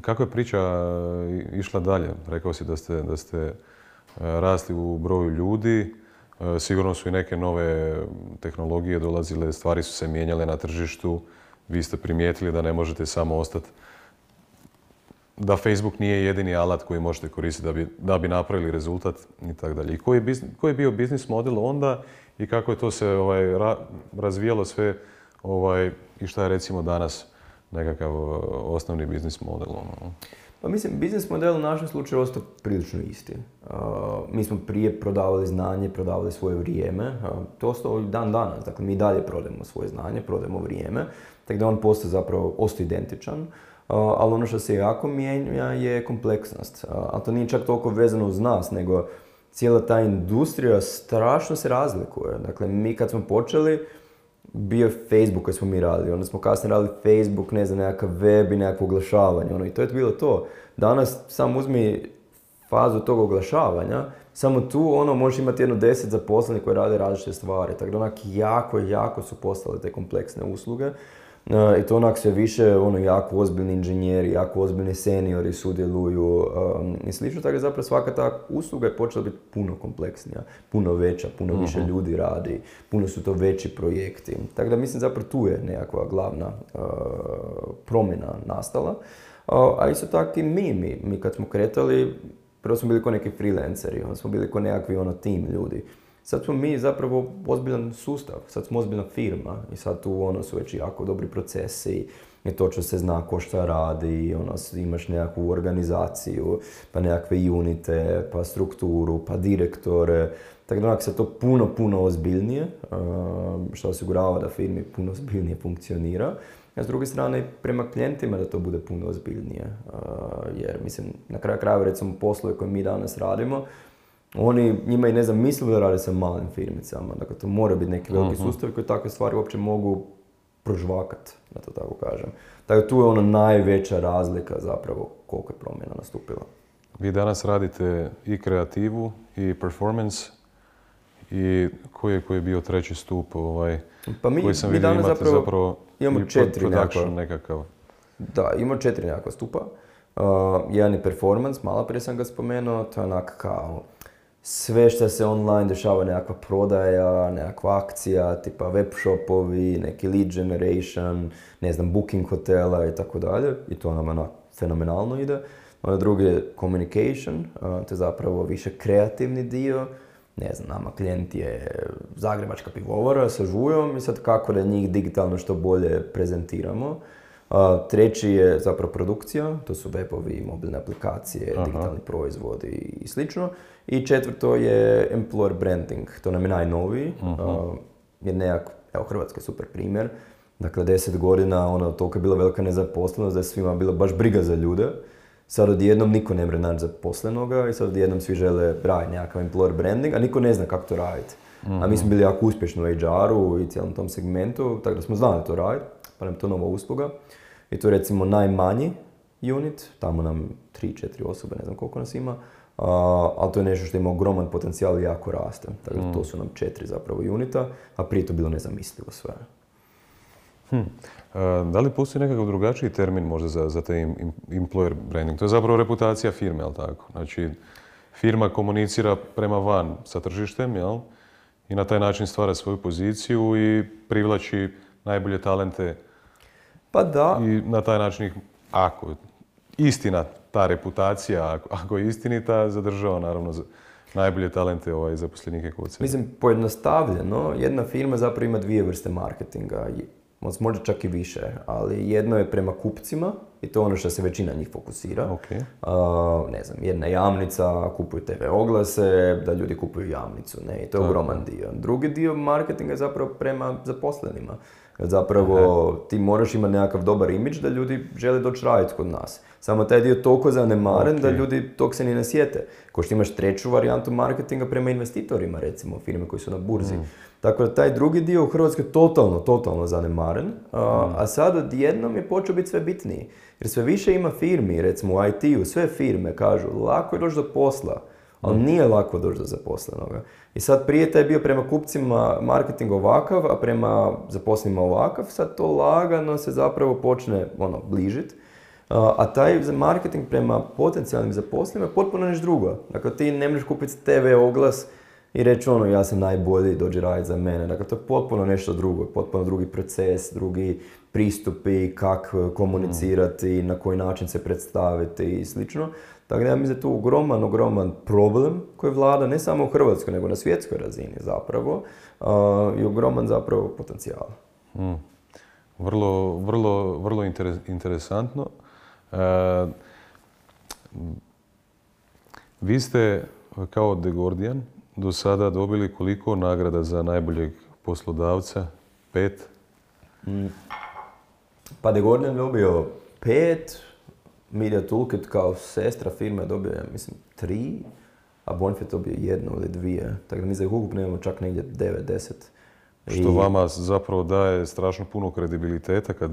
Kako je priča išla dalje? Rekao si da ste, da ste rasli u broju ljudi, sigurno su i neke nove tehnologije dolazile, stvari su se mijenjale na tržištu, vi ste primijetili da ne možete samo ostati da Facebook nije jedini alat koji možete koristiti da bi, da bi napravili rezultat i tako dalje. I je, koji je bio biznis model onda i kako je to se ovaj, razvijalo sve ovaj, i šta je recimo danas nekakav uh, osnovni biznis model? Ono? Pa mislim, biznis model u našem slučaju ostao prilično isti. Uh, mi smo prije prodavali znanje, prodavali svoje vrijeme. Uh, to ostao dan danas. Dakle, mi dalje prodajemo svoje znanje, prodajemo vrijeme. Tako da on postoji zapravo ostao identičan ali ono što se jako mijenja je kompleksnost. Ali to nije čak toliko vezano uz nas, nego cijela ta industrija strašno se razlikuje. Dakle, mi kad smo počeli, bio je Facebook koji smo mi radili, onda smo kasnije radili Facebook, ne znam, nekakav web i nekakvo oglašavanje, ono, i to je bilo to. Danas sam uzmi fazu tog oglašavanja, samo tu ono možeš imati jedno deset zaposlenih koji rade različite stvari, tako da onak jako, jako su postale te kompleksne usluge. I to onak sve više ono, jako ozbiljni inženjeri, jako ozbiljni seniori sudjeluju um, i slično. Tako da zapravo svaka ta usluga je počela biti puno kompleksnija, puno veća, puno više mhm. ljudi radi, puno su to veći projekti. Tako da mislim zapravo tu je nekakva glavna uh, promjena nastala. Uh, a isto tako i mi, mi, mi kad smo kretali, prvo smo bili kao neki freelanceri, onda smo bili kao nekakvi ono tim ljudi. Sad smo mi zapravo ozbiljan sustav, sad smo ozbiljna firma i sad tu ono su već jako dobri procesi i točno se zna ko šta radi, ono, imaš nekakvu organizaciju, pa nekakve unite, pa strukturu, pa direktore, tako da se to puno, puno ozbiljnije, što osigurava da firmi puno ozbiljnije funkcionira. A s druge strane, prema klijentima da to bude puno ozbiljnije. Jer, mislim, na kraju krajeva, recimo, poslove koje mi danas radimo, oni, njima i ne znam, misle da rade sa malim firmicama. Dakle, to mora biti neki veliki uh sustav koji takve stvari uopće mogu prožvakat, da to tako kažem. Tako tu je ona najveća razlika zapravo koliko je promjena nastupila. Vi danas radite i kreativu i performance i koji je, koji je bio treći stup ovaj, pa mi, koji sam vidio imate zapravo, zapravo imamo četiri nekakva, nekakav. Da, imamo četiri nekakva stupa. Uh, jedan je performance, malo prije sam ga spomenuo, to je onak kao sve što se online dešava, nekakva prodaja, nekakva akcija, tipa web shopovi, neki lead generation, ne znam, booking hotela i tako dalje. I to nam ono fenomenalno ide. Onda drugi je communication, to je zapravo više kreativni dio. Ne znam, nama klijent je zagrebačka pivovara sa žujom i sad kako da njih digitalno što bolje prezentiramo. Treći je zapravo produkcija, to su webovi, mobilne aplikacije, digitalni proizvodi i slično. I četvrto je employer branding, to nam je najnoviji, uh jer nekak, evo Hrvatska je super primjer, dakle deset godina, ono, toliko je bila velika nezaposlenost da je svima bilo baš briga za ljude. Sad odjednom niko ne mre naći zaposlenoga i sad odjednom svi žele raditi nekakav employer branding, a niko ne zna kako to raditi. A mi smo bili jako uspješni u HR-u i cijelom tom segmentu, tako da smo znali to raditi, pa nam to nova usluga. I to je recimo najmanji unit, tamo nam 3-4 osobe, ne znam koliko nas ima, ali to je nešto što ima ogroman potencijal i jako raste. Tako da to mm. su nam četiri zapravo unita, a prije to bilo nezamislivo sve. Hm. da li postoji nekakav drugačiji termin možda za, za te employer branding? To je zapravo reputacija firme, jel tako? Znači, firma komunicira prema van sa tržištem, jel? I na taj način stvara svoju poziciju i privlači najbolje talente. Pa da. I na taj način ih, ako istina ta reputacija, ako, je istinita, zadržava naravno najbolje talente ovaj, zaposlenike kod sebe. Mislim, pojednostavljeno, jedna firma zapravo ima dvije vrste marketinga, možda čak i više, ali jedno je prema kupcima i to je ono što se većina njih fokusira. Okay. ne znam, jedna javnica, kupuju TV oglase, da ljudi kupuju javnicu, ne, i to je ogroman dio. Drugi dio marketinga je zapravo prema zaposlenima. Zapravo ti moraš imati nekakav dobar imidž da ljudi žele doći raditi kod nas. Samo taj dio toliko zanemaren da Ok. ljudi tog se ni ne sjete. Ko što imaš treću varijantu marketinga prema investitorima, recimo, firme koji su na burzi. Tako da taj drugi dio u Hrvatskoj je totalno, totalno zanemaren, a, a sad odjednom je počeo biti sve bitniji. Jer sve više ima firmi, recimo u IT-u, sve firme kažu lako je doći do posla, ali nije lako doći do zaposlenoga. I sad prije taj je bio prema kupcima marketing ovakav, a prema zaposlenima ovakav, sad to lagano se zapravo počne ono, bližit. A taj marketing prema potencijalnim zaposlenima je potpuno nešto drugo. Dakle, ti ne možeš kupiti TV oglas i reći ono, ja sam najbolji, dođi raditi za mene. Dakle, to je potpuno nešto drugo, potpuno drugi proces, drugi pristupi, kak e, komunicirati, na koji način se predstaviti i slično. Tako da ja mislim da je tu ogroman, ogroman problem koji vlada ne samo u Hrvatskoj, nego na svjetskoj razini zapravo a, i ogroman zapravo potencijal. Mm. Vrlo, vrlo, vrlo interes- interesantno. M, vi ste kao The Guardian do sada dobili koliko nagrada za najboljeg poslodavca? Pet? Pa The Guardian je dobio pet, Media Toolkit kao sestra firme je dobio, ja mislim, tri, a Bonfit dobio jednu ili dvije. Tako da mi za ih ukupno imamo čak negdje 9-10. Što vama zapravo daje strašno puno kredibiliteta kad,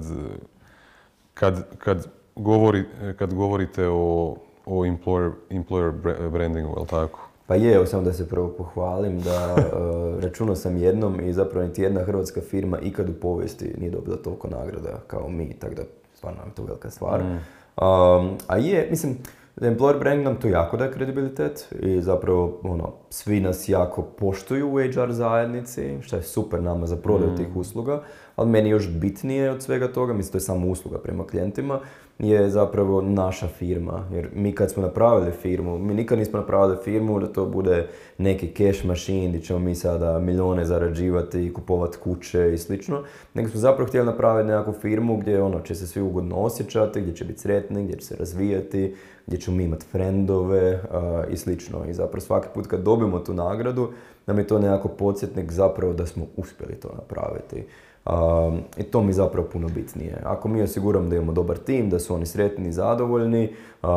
kad, kad, govori, kad govorite o, o employer, employer bra- brandingu, jel tako? Pa je, evo samo da se prvo pohvalim da uh, računao sam jednom i zapravo niti jedna hrvatska firma ikad u povijesti nije dobila toliko nagrada kao mi, tako da stvarno nam je to velika stvar. Um, a je, mislim, da employer brand nam to jako daje kredibilitet i zapravo ono, svi nas jako poštuju u HR zajednici, što je super nama za prodaju tih usluga, ali meni još bitnije od svega toga, mislim to je samo usluga prema klijentima, je zapravo naša firma. Jer mi kad smo napravili firmu, mi nikad nismo napravili firmu da to bude neki cash machine gdje ćemo mi sada milijone zarađivati i kupovati kuće i slično, nego smo zapravo htjeli napraviti nekakvu firmu gdje ono, će se svi ugodno osjećati, gdje će biti sretni, gdje će se razvijati, gdje ćemo imati frendove a, i slično. I zapravo svaki put kad dobijemo tu nagradu, nam je to nekako podsjetnik zapravo da smo uspjeli to napraviti. Um, I to mi je zapravo puno bitnije. Ako mi osiguramo da imamo dobar tim, da su oni sretni i zadovoljni, uh,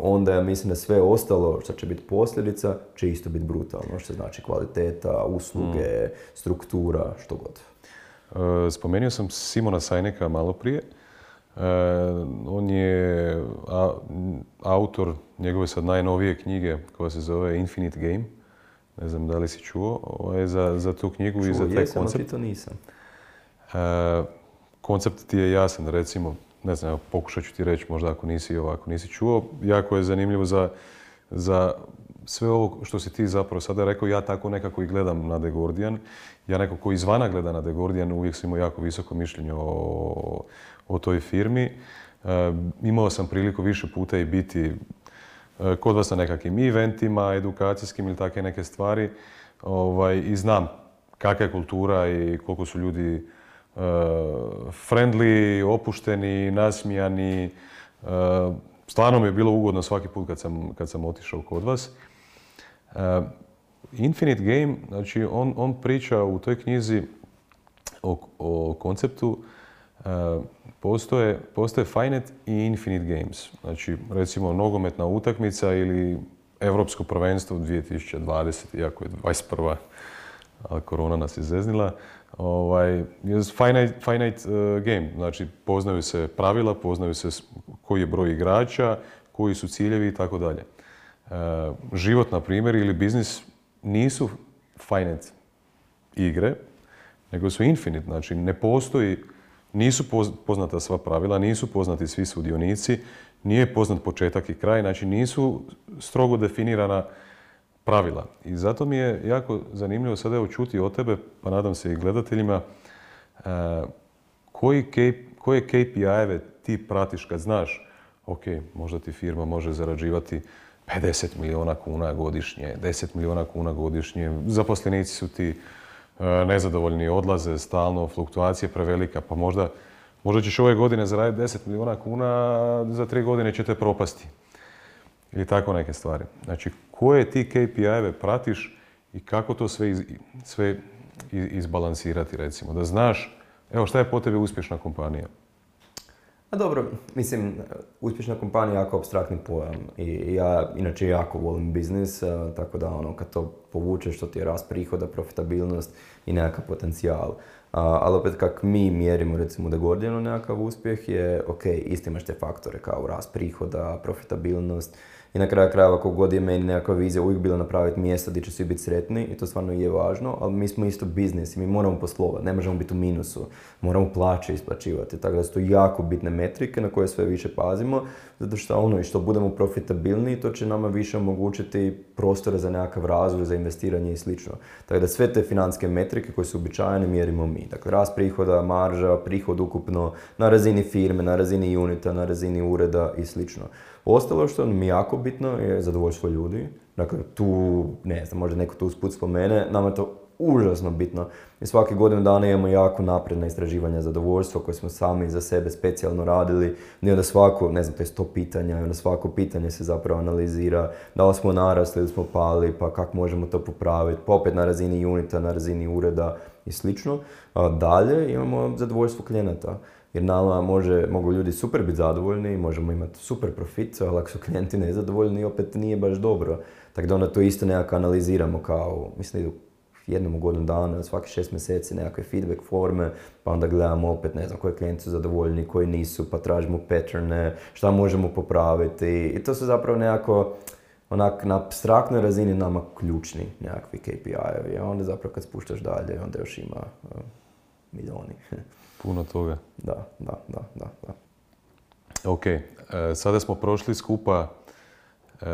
onda ja mislim da sve ostalo što će biti posljedica će isto biti brutalno, što znači kvaliteta, usluge, struktura, što god. E, Spomenuo sam Simona Sajneka malo prije. E, on je a- autor njegove sad najnovije knjige koja se zove Infinite Game. Ne znam da li si čuo za, za tu knjigu i za taj jesam, koncept. to nisam. E, koncept ti je jasan, recimo, ne znam, pokušat ću ti reći možda ako nisi ovako nisi čuo. Jako je zanimljivo za, za sve ovo što si ti zapravo sada rekao, ja tako nekako i gledam na The Guardian. Ja neko ko izvana gleda na The Guardian, uvijek sam imao jako visoko mišljenje o, toj firmi. E, imao sam priliku više puta i biti e, kod vas na nekakvim eventima, edukacijskim ili takve neke stvari. Ovaj, I znam kakva je kultura i koliko su ljudi friendly, opušteni, nasmijani. E, stvarno mi je bilo ugodno svaki put kad sam, kad sam otišao kod vas. E, Infinite Game, znači on, on priča u toj knjizi o, o konceptu postoje, postoje finite i infinite games. Znači, recimo, nogometna utakmica ili Europsko prvenstvo 2020, iako je 21. ali korona nas izzeznila. Ovaj, finite, finite e, game, znači poznaju se pravila, poznaju se koji je broj igrača, koji su ciljevi i tako dalje. E, Život, na primjer, ili biznis nisu finite igre, nego su infinite, znači ne postoji, nisu poz- poznata sva pravila, nisu poznati svi sudionici, nije poznat početak i kraj, znači nisu strogo definirana pravila. I zato mi je jako zanimljivo sada evo čuti od tebe, pa nadam se i gledateljima, e, koji koje KPI-eve ti pratiš kad znaš, ok, možda ti firma može zarađivati 50 milijuna kuna godišnje, 10 milijuna kuna godišnje, zaposlenici su ti e, nezadovoljni, odlaze stalno, fluktuacija je prevelika, pa možda, možda ćeš ove godine zaraditi 10 milijuna kuna, za tri godine ćete propasti. Ili tako neke stvari. Znači, koje ti KPI-eve pratiš i kako to sve, iz- sve izbalansirati, recimo. Da znaš Evo, šta je po tebi uspješna kompanija? A dobro, mislim, uspješna kompanija je jako abstraktni pojam i ja inače jako volim biznis, tako da ono, kad to povučeš, što ti je rast prihoda, profitabilnost i nekakav potencijal. ali opet kak mi mjerimo recimo da Gordijanu nekakav uspjeh je, ok, isti imaš te faktore kao rast prihoda, profitabilnost, i na kraju krajeva, kako god je meni nekakva vizija uvijek bila napraviti mjesto gdje će svi biti sretni i to stvarno je važno, ali mi smo isto biznis i mi moramo poslovati, ne možemo biti u minusu, moramo plaće isplaćivati, tako da su to jako bitne metrike na koje sve više pazimo, zato što ono i što budemo profitabilni, to će nama više omogućiti prostore za nekakav razvoj, za investiranje i slično. Tako da sve te financijske metrike koje su uobičajene mjerimo mi. Dakle, rast prihoda, marža, prihod ukupno na razini firme, na razini unita, na razini ureda i slično. Ostalo što mi je jako bitno je zadovoljstvo ljudi. Dakle, tu, ne znam, možda neko tu usput spomene, nama je to užasno bitno. I svake godine dana imamo jako napredna istraživanja zadovoljstva koje smo sami za sebe specijalno radili. I onda svako, ne znam, to je sto pitanja i onda svako pitanje se zapravo analizira. Da li smo narasli ili smo pali, pa kako možemo to popraviti. Pa opet na razini unita, na razini ureda i slično. dalje imamo zadovoljstvo klijenata jer nama može, mogu ljudi super biti zadovoljni, možemo imati super profit, ali ako su klijenti nezadovoljni, opet nije baš dobro. Tako da onda to isto nekako analiziramo kao, mislim idu jednom u godinu dana, svaki šest mjeseci nekakve feedback forme, pa onda gledamo opet, ne znam, koji klijenti su zadovoljni, koji nisu, pa tražimo patterne, šta možemo popraviti i to su zapravo nekako, onak na abstraktnoj razini nama ključni nekakvi KPI-evi, a onda zapravo kad spuštaš dalje, onda još ima uh. Puno toga. Da, da, da, da. da. Ok, e, sada smo prošli skupa e,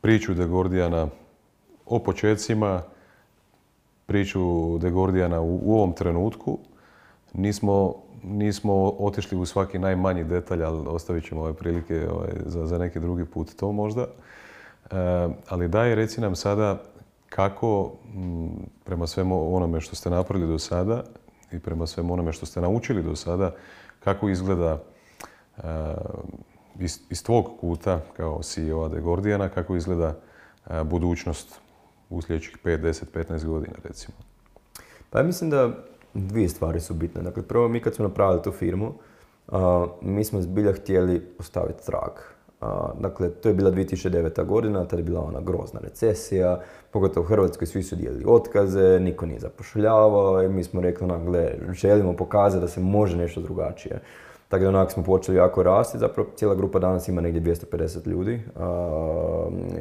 priču De Gordijana o počecima, priču De Gordijana u, u ovom trenutku. Nismo, nismo otišli u svaki najmanji detalj, ali ostavit ćemo ove prilike ovaj, za, za neki drugi put to možda. E, ali daj, reci nam sada kako, m, prema svemu onome što ste napravili do sada, i prema svemu onome što ste naučili do sada, kako izgleda uh, iz, iz tvog kuta kao CEO-a De Gordijana, kako izgleda uh, budućnost u sljedećih 5, 10, 15 godina recimo? Pa ja mislim da dvije stvari su bitne. Dakle, prvo mi kad smo napravili tu firmu, uh, mi smo zbilja htjeli ostaviti trag dakle, to je bila 2009. godina, tada je bila ona grozna recesija, pogotovo u Hrvatskoj svi su dijelili otkaze, niko nije zapošljavao i mi smo rekli, onak, gle, želimo pokazati da se može nešto drugačije. Tako da onak smo počeli jako rasti, zapravo cijela grupa danas ima negdje 250 ljudi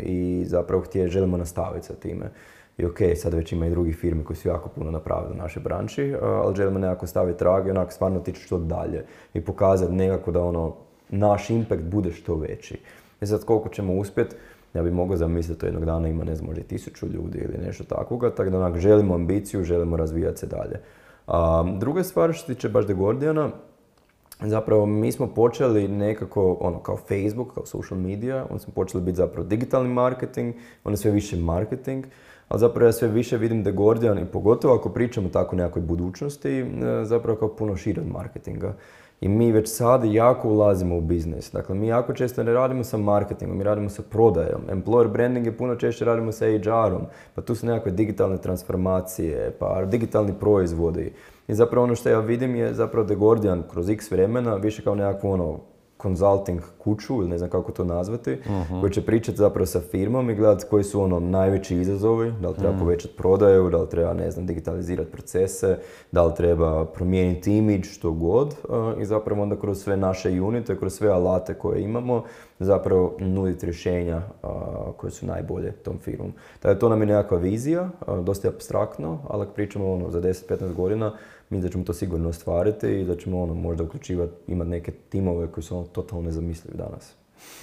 i zapravo htje, želimo nastaviti sa time. I ok, sad već ima i drugih firmi koji su jako puno napravili u našoj branši, ali želimo nekako staviti trag i onak stvarno tići što dalje i pokazati nekako da ono naš impact bude što veći. I sad koliko ćemo uspjeti, ja bih mogao zamisliti da jednog dana ima ne znam možda tisuću ljudi ili nešto takvoga, tako da onak želimo ambiciju, želimo razvijati se dalje. A, druga stvar što se tiče baš The Guardiana, zapravo mi smo počeli nekako ono kao Facebook, kao social media, onda smo počeli biti zapravo digitalni marketing, onda sve više marketing, ali zapravo ja sve više vidim The Guardian i pogotovo ako pričamo tako o nekakvoj budućnosti, e, zapravo kao puno šire od marketinga. I mi već sad jako ulazimo u biznis. Dakle, mi jako često ne radimo sa marketingom, mi radimo sa prodajom. Employer branding je puno češće radimo sa HR-om. Pa tu su nekakve digitalne transformacije, pa digitalni proizvodi. I zapravo ono što ja vidim je zapravo The Guardian kroz x vremena više kao nekakvu ono consulting kuću ili ne znam kako to nazvati, uh koji će pričati zapravo sa firmom i gledati koji su ono najveći izazovi, da li treba uh povećati prodaju, da li treba, ne znam, digitalizirati procese, da li treba promijeniti imidž, što god i zapravo onda kroz sve naše unite, kroz sve alate koje imamo, zapravo nuditi rješenja koje su najbolje tom firmom. Tako to nam je nekakva vizija, dosta abstraktno, ali ako pričamo ono, za 10-15 godina, mi da ćemo to sigurno ostvariti i da ćemo ono, možda uključivati, imati neke timove koji su ono, totalno nezamislivi danas.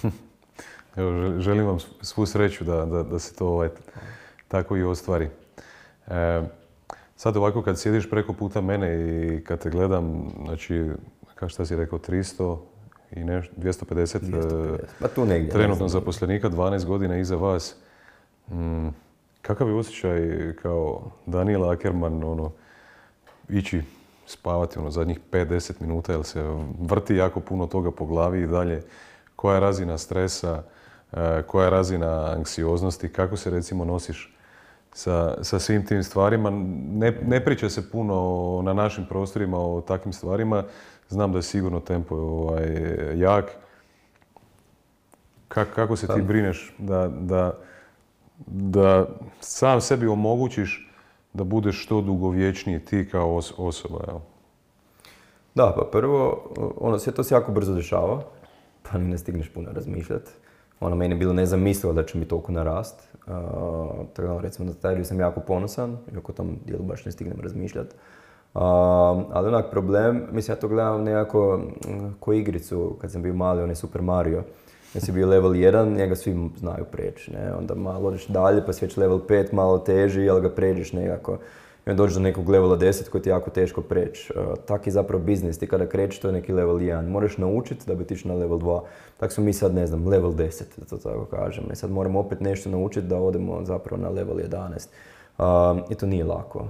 Evo, želim vam svu sreću da, da, da se to ovaj, tako i ostvari. E, sad ovako kad sjediš preko puta mene i kad te gledam, znači, kao šta si rekao, 300 i nešto, 250, 250. Pa tu negdje, trenutno zaposlenika, 12 godina iza vas. Mm, kakav je osjećaj kao Daniel Ackerman, ono, ići spavati ono zadnjih 5-10 minuta jer se vrti jako puno toga po glavi i dalje. Koja je razina stresa, e, koja je razina anksioznosti, kako se recimo nosiš sa, sa svim tim stvarima. Ne, ne priča se puno na našim prostorima o takvim stvarima. Znam da je sigurno tempo ovaj, jak. Kak- kako se ti brineš da, da, da sam sebi omogućiš da budeš što dugovječniji ti kao os- osoba? Evo. Da, pa prvo, ono, sve to se jako brzo dešava, pa ni ne stigneš puno razmišljati. Ono, meni je bilo nezamislivo da će mi toliko narast. Uh, tako da, recimo, na taj sam jako ponosan, iako tom dijelu baš ne stignem razmišljati. Uh, ali onak problem, mislim, ja to gledam nekako ko igricu, kad sam bio mali, onaj Super Mario. Ja si bio level 1, njega svi znaju preći, ne? Onda malo odeš dalje, pa si level 5, malo teži, ali ga pređeš nekako. I onda dođeš do nekog levela 10 koji ti je jako teško preći. Uh, tak je zapravo biznis, ti kada krećeš to je neki level 1. Moraš naučiti da bi ti išao na level 2. Tako smo mi sad, ne znam, level 10, da to tako kažem. I sad moramo opet nešto naučiti da odemo zapravo na level 11. Uh, I to nije lako.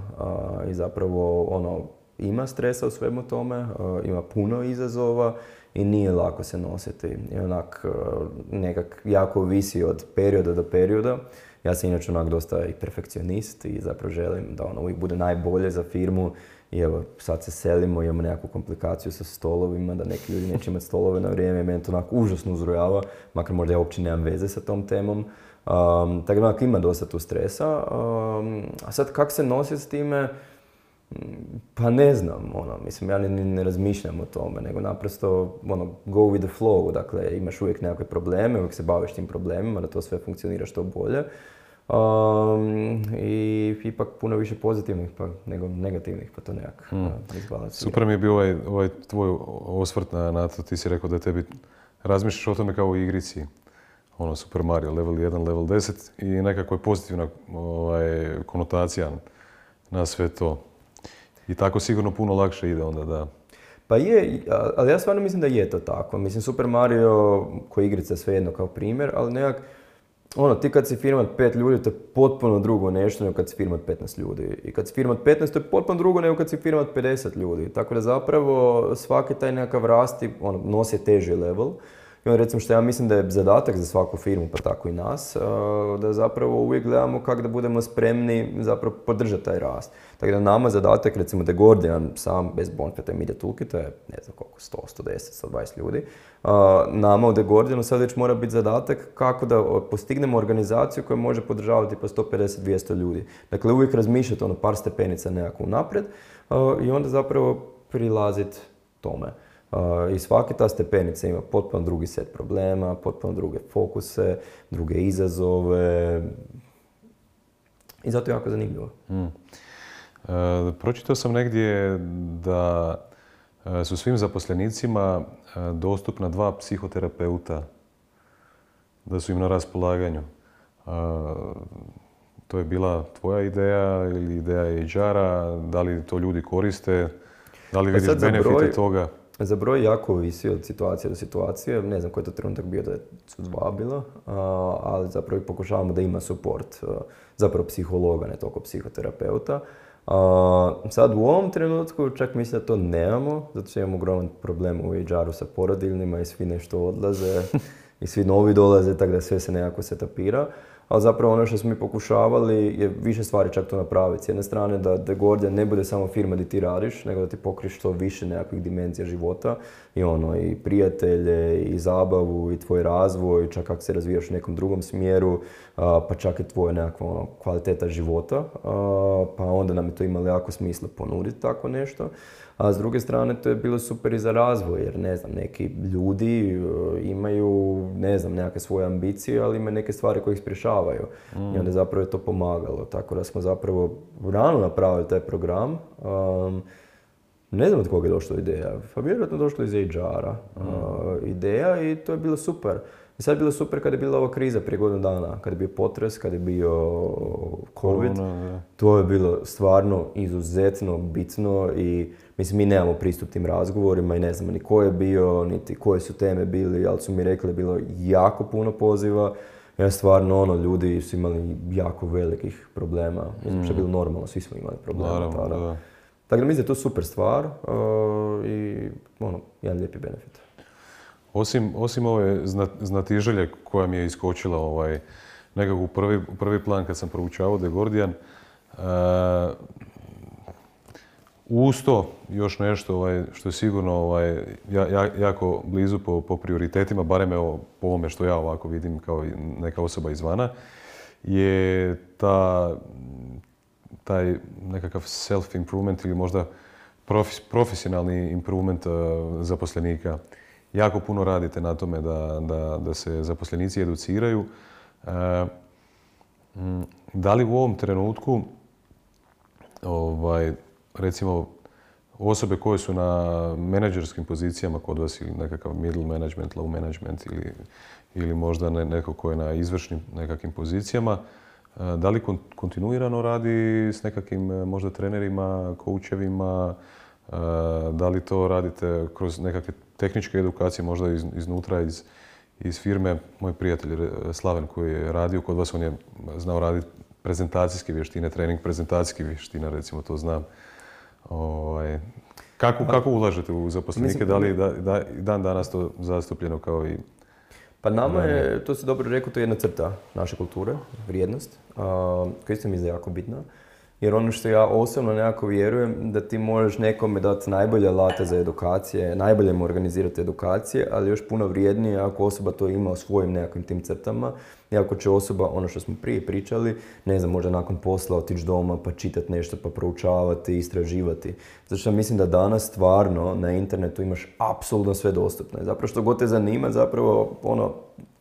I zapravo, ono, ima stresa u svemu tome, ima puno izazova i nije lako se nositi. I onak, uh, nekak jako visi od perioda do perioda. Ja sam inače onak dosta i perfekcionist i zapravo želim da ono uvijek bude najbolje za firmu. I evo, sad se selimo, imamo nekakvu komplikaciju sa stolovima, da neki ljudi neće imati stolove na vrijeme, meni to onako užasno uzrujava, makar možda ja uopće nemam veze sa tom temom. Um, tako da ima dosta tu stresa. A sad kako se nositi s time? Pa ne znam, ono, mislim, ja ni, ne razmišljam o tome, nego naprosto, ono, go with the flow, dakle, imaš uvijek nekakve probleme, uvijek se baviš tim problemima, da to sve funkcionira što bolje. Um, I ipak puno više pozitivnih pa, nego negativnih, pa to nekak mm. izbalansira. Super mi je bio ovaj, ovaj tvoj osvrt na, na to, ti si rekao da tebi razmišljaš o tome kao u igrici. Ono, Super Mario, level 1, level 10 i nekako je pozitivna ovaj, konotacija na sve to. I tako sigurno puno lakše ide onda, da. Pa je, ali ja stvarno mislim da je to tako. Mislim, Super Mario, ko igrica svejedno kao primjer, ali nekak, ono, ti kad si firma od pet ljudi, to je potpuno drugo nešto nego kad si firma od 15 ljudi. I kad si firma od 15, to je potpuno drugo nego kad si firma od 50 ljudi. Tako da zapravo svaki taj nekakav rasti, ono, nosi teži level. I onda recimo što ja mislim da je zadatak za svaku firmu, pa tako i nas, uh, da zapravo uvijek gledamo kako da budemo spremni zapravo podržati taj rast. Tako da nama zadatak, recimo The Guardian sam bez Bonfeta i Media Toolkita je ne znam koliko, 100, 110, 120 ljudi. Uh, nama u The Guardianu sad već mora biti zadatak kako da postignemo organizaciju koja može podržavati po 150, 200 ljudi. Dakle, uvijek razmišljati ono par stepenica nekako unaprijed uh, i onda zapravo prilaziti tome. Uh, I svaka ta stepenica ima potpuno drugi set problema, potpuno druge fokuse, druge izazove. I zato je jako zanimljivo. Mm. E, pročitao sam negdje da e, su svim zaposlenicima dostupna dva psihoterapeuta, da su im na raspolaganju. E, to je bila tvoja ideja ili ideja HR-a, da li to ljudi koriste, da li Pa vidiš benefite broj- toga? Za broj jako ovisi od situacije do situacije. Ne znam koji je to trenutak bio da su dva bila, ali zapravo pokušavamo da ima support a, zapravo psihologa, ne toliko psihoterapeuta. Sad u ovom trenutku čak mislim da to nemamo, zato što imamo ogroman problem u HR-u sa porodiljnima i svi nešto odlaze i svi novi dolaze, tako da sve se nekako setapira. Ali zapravo ono što smo mi pokušavali je više stvari čak to napraviti. S jedne strane da The Guardian ne bude samo firma gdje ti radiš, nego da ti pokriš što više nekakvih dimenzija života i ono i prijatelje i zabavu i tvoj razvoj, čak kako se razvijaš u nekom drugom smjeru, pa čak i tvoja nekakva ono, kvaliteta života, pa onda nam je to imalo jako smisla ponuditi tako nešto. A s druge strane to je bilo super i za razvoj, jer ne znam, neki ljudi e, imaju, ne znam, nekakve svoje ambicije, ali imaju neke stvari koje ih sprječavaju. I onda zapravo je to pomagalo. Tako da smo zapravo rano napravili taj program. Um, ne znam od koga je došla ideja, pa vjerojatno došlo iz HR-a uh, ideja i to je bilo super. I sad je bilo super kad je bila ova kriza prije godinu dana, kad je bio potres, kad je bio COVID. Korona. To je bilo stvarno izuzetno bitno i mislim mi nemamo pristup tim razgovorima i ne znamo ni ko je bio, niti koje su teme bili, ali su mi rekli da je bilo jako puno poziva. Ja stvarno ono, ljudi su imali jako velikih problema. Mislim što je bilo normalno, svi smo imali problema Naravno, tada. da. Tako da mislim da je to super stvar uh, i ono, jedan lijepi benefit. Osim, osim ove zna- znatiželje koja mi je iskočila ovaj, nekako u prvi, prvi plan kad sam proučavao The Guardian. Uh, uz to još nešto ovaj, što je sigurno ovaj, ja- ja- jako blizu po, po prioritetima, barem evo po ovome što ja ovako vidim kao neka osoba izvana, je ta, taj nekakav self-improvement ili možda profes- profesionalni improvement uh, zaposlenika. Jako puno radite na tome da, da, da se zaposlenici educiraju. Mm, da li u ovom trenutku ovaj, recimo osobe koje su na menadžerskim pozicijama kod vas ili nekakav middle management, low management ili, ili možda ne, neko ko je na izvršnim nekakvim pozicijama, e, da li kon- kontinuirano radi s nekakvim e, možda trenerima, koučevima, e, da li to radite kroz nekakve tehničke edukacije, možda iz, iznutra, iz, iz firme. Moj prijatelj Re- Slaven koji je radio kod vas, on je znao raditi prezentacijske vještine, trening prezentacijskih vještina, recimo to znam. Ovaj, kako, kako ulažete u zaposlenike? Mislim- Da li je da, dan danas to zastupljeno kao i... Pa nama je, to si dobro rekao, to je jedna crta naše kulture, vrijednost, a, koja isto mi je jako bitna. Jer ono što ja osobno nekako vjerujem, da ti možeš nekome dati najbolje alate za edukacije, najbolje mu organizirati edukacije, ali još puno vrijednije ako osoba to ima u svojim nekakvim tim crtama i ako će osoba, ono što smo prije pričali, ne znam, možda nakon posla otići doma pa čitati nešto, pa proučavati, istraživati. Zato što mislim da danas stvarno na internetu imaš apsolutno sve dostupno. Zapravo što god te zanima, zapravo ono,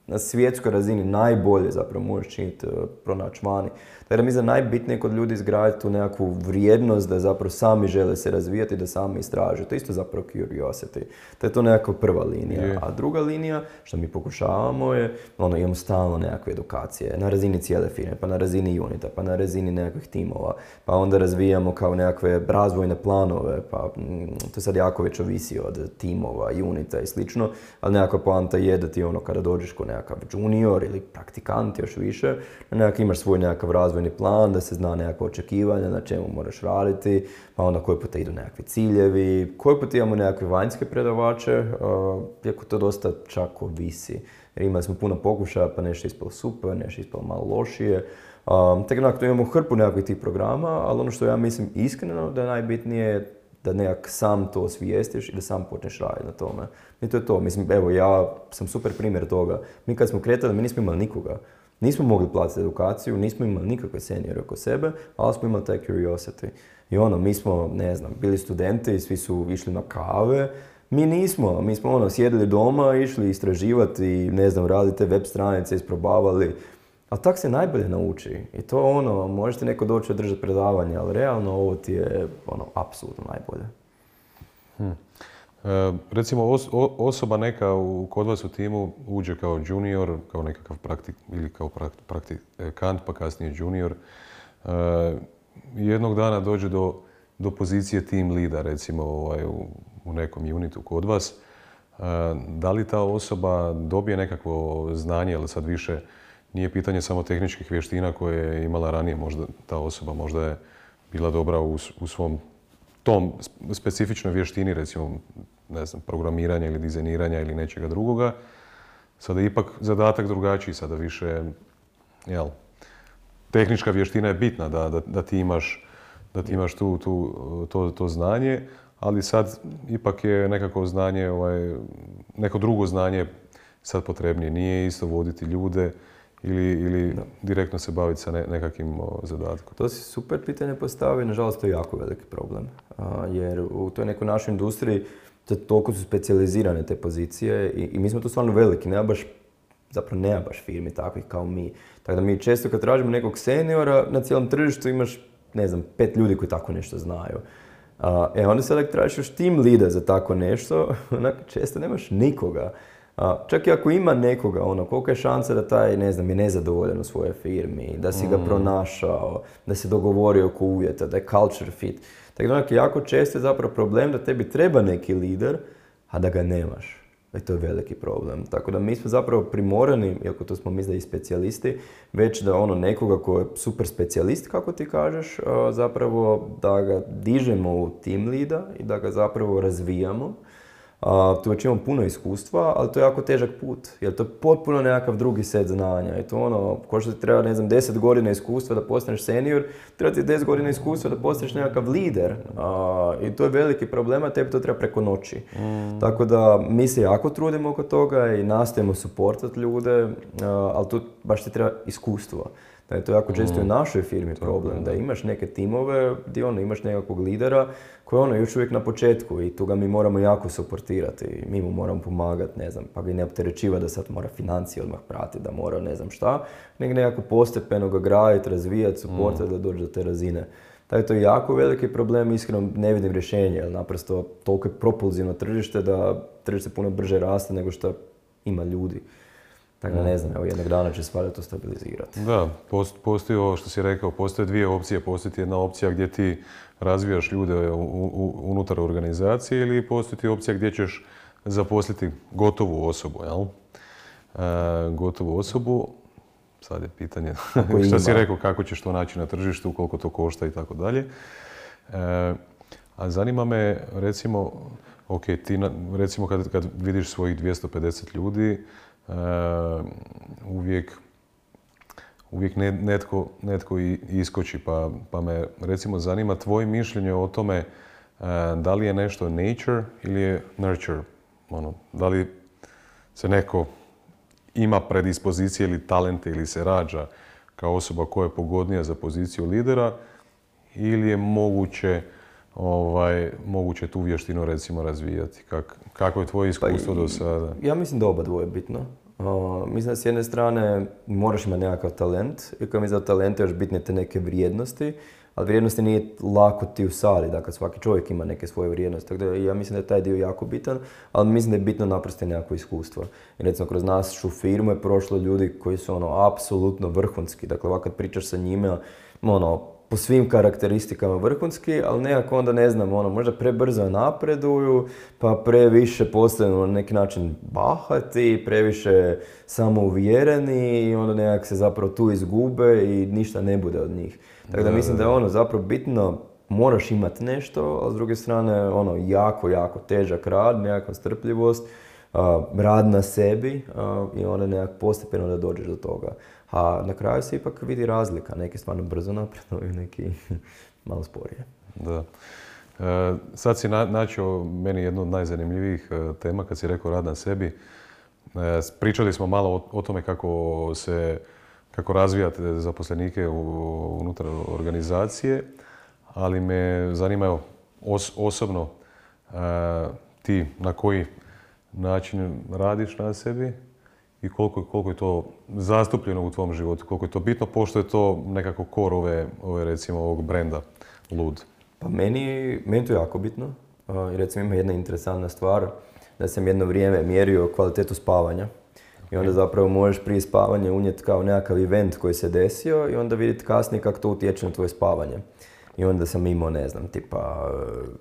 na svjetskoj razini najbolje zapravo možeš činiti, e, pronaći vani. Tako da mislim da najbitnije kod ljudi izgraditi tu nekakvu vrijednost da zapravo sami žele se razvijati, da sami istražuju. To je isto zapravo curiosity. To je to nekakva prva linija. Je. A druga linija, što mi pokušavamo je, ono, imamo stalno nekakve edukacije na razini cijele firme, pa na razini unita, pa na razini nekakvih timova, pa onda razvijamo kao nekakve razvojne planove, pa mm, to sad jako već ovisi od timova, unita i slično, ali nekakva poanta je da ti ono kada dođeš ko nekakav junior ili praktikant još više, da nekak imaš svoj nekakav razvojni plan, da se zna nekakva očekivanja na čemu moraš raditi, pa onda koji puta idu nekakvi ciljevi, koji put imamo nekakve vanjske predavače, uh, iako to dosta čak ovisi. Jer imali smo puno pokušaja, pa nešto je ispalo super, nešto je ispalo malo lošije. Um, tako da tu imamo hrpu nekakvih tih programa, ali ono što ja mislim iskreno da je najbitnije da nekak sam to osvijestiš i da sam počneš raditi na tome. I to je to. Mislim, evo, ja sam super primjer toga. Mi kad smo kretali, mi nismo imali nikoga. Nismo mogli platiti edukaciju, nismo imali nikakve seniore oko sebe, ali smo imali taj curiosity. I ono, mi smo, ne znam, bili studenti, svi su išli na kave, mi nismo, mi smo ono, sjedili doma, išli istraživati, ne znam, radite web stranice, isprobavali. Ali tak se najbolje nauči. I to ono, možete neko doći održati predavanje, ali realno ovo ti je ono, apsolutno najbolje. E, recimo os- o- osoba neka u, kod vas u timu uđe kao junior, kao nekakav praktik ili kao prak- praktikant, pa kasnije junior. E, jednog dana dođe do, do pozicije team leada, recimo ovaj, u, u nekom unitu kod vas. E, da li ta osoba dobije nekakvo znanje, ili sad više nije pitanje samo tehničkih vještina koje je imala ranije, možda ta osoba možda je bila dobra u, u svom tom sp- specifičnoj vještini, recimo, ne znam, programiranja ili dizajniranja ili nečega drugoga, sada je ipak zadatak drugačiji, sada više, jel, tehnička vještina je bitna da, da, da ti imaš, da ti imaš tu, tu, to, to znanje, ali sad ipak je nekako znanje, ovaj, neko drugo znanje sad potrebnije. Nije isto voditi ljude ili, ili direktno se baviti sa ne- nekakvim o, zadatkom. To si super pitanje postavio, nažalost to je jako veliki problem. A, jer u toj nekoj našoj industriji to, toliko su specijalizirane te pozicije i, i mi smo tu stvarno veliki, nema baš, zapravo nema baš firmi takvih kao mi. Tako da mi često kad tražimo nekog seniora, na cijelom tržištu imaš, ne znam, pet ljudi koji tako nešto znaju. A, e onda sad ako tražiš još team leada za tako nešto, onako često nemaš nikoga. A, čak i ako ima nekoga, ono, kolika je šansa da taj, ne znam, je nezadovoljan u svojoj firmi, da si ga pronašao, da se dogovorio oko uvjeta, da je culture fit. Tako da onak, jako često je zapravo problem da tebi treba neki lider, a da ga nemaš. I to je veliki problem. Tako da mi smo zapravo primorani, iako to smo mi i specijalisti, već da ono nekoga ko je super specijalist, kako ti kažeš, zapravo da ga dižemo u team leada i da ga zapravo razvijamo. A, tu već imam puno iskustva, ali to je jako težak put, jer to je potpuno nekakav drugi set znanja. I to ono, ko što ti treba, ne znam, 10 godina iskustva da postaneš senior, treba ti 10 godina iskustva da postaneš nekakav lider. I to je veliki problem, a tebi to treba preko noći. Mm. Tako da mi se jako trudimo oko toga i nastojimo suportati ljude, ali tu baš ti treba iskustvo. Da je to jako često i u mm. našoj firmi problem, da imaš neke timove gdje ono, imaš nekakvog lidera koji je ono još uvijek na početku i tu ga mi moramo jako suportirati. Mi mu moramo pomagati, ne znam, pa ga i ne opterećiva da sad mora financije odmah pratiti, da mora ne znam šta, nego nekako postepeno ga graditi, razvijati, suportati mm. da dođe do te razine. Tako je to jako veliki problem, iskreno ne vidim rješenje, jer naprosto toliko je propulzivno tržište da tržište puno brže raste nego što ima ljudi. Tako da ne znam, evo jednog dana će stvari to stabilizirati. Da, postoji ovo što si rekao, postoje dvije opcije. Postoji jedna opcija gdje ti razvijaš ljude unutar organizacije ili postoji ti opcija gdje ćeš zaposliti gotovu osobu, jel? E, gotovu osobu, sad je pitanje što si rekao, kako ćeš to naći na tržištu, koliko to košta i tako dalje. E, a zanima me, recimo, ok, ti recimo kad, kad vidiš svojih 250 ljudi, Eh, uvijek uvijek netko, netko iskoči, pa, pa me recimo zanima tvoje mišljenje o tome eh, da li je nešto nature ili je nurture. Ono, da li se neko ima predispozicije ili talente ili se rađa kao osoba koja je pogodnija za poziciju lidera ili je moguće ovaj, moguće tu vještinu recimo razvijati? Kak, kako je tvoje pa iskustvo do sada? Ja mislim da oba dvoje bitno. Mislim da s jedne strane moraš imati nekakav talent i kao mi za talente još bitne te neke vrijednosti, ali vrijednosti nije lako ti usali, dakle svaki čovjek ima neke svoje vrijednosti, tako da ja mislim da je taj dio jako bitan, ali mislim da je bitno naprosto nekako iskustvo. I recimo kroz našu firmu je prošlo ljudi koji su ono apsolutno vrhunski, dakle ovako kad pričaš sa njima, ono, po svim karakteristikama vrhunski, ali nekako onda ne znam, ono, možda prebrzo napreduju, pa previše postanu na neki način bahati, previše samouvjereni i onda nekako se zapravo tu izgube i ništa ne bude od njih. Tako da, mislim da je ono zapravo bitno, moraš imati nešto, a s druge strane ono jako, jako težak rad, nekakva strpljivost, rad na sebi i onda nekako postepeno da dođeš do toga. A na kraju se ipak vidi razlika. Neki stvarno brzo napreduju, neki malo sporije. Da. E, sad si na, načio meni jednu od najzanimljivijih e, tema kad si rekao rad na sebi. E, pričali smo malo o, tome kako se kako razvijate zaposlenike unutar organizacije, ali me zanima osobno ti na koji način radiš na sebi i koliko, koliko je to zastupljeno u tvom životu, koliko je to bitno, pošto je to nekako kor ove, ove recimo ovog brenda Lud. Pa meni, meni to je jako bitno. I recimo ima jedna interesantna stvar, da sam jedno vrijeme mjerio kvalitetu spavanja. I onda zapravo možeš prije spavanja unijeti kao nekakav event koji se desio i onda vidjeti kasnije kako to utječe na tvoje spavanje. I onda sam imao, ne znam, tipa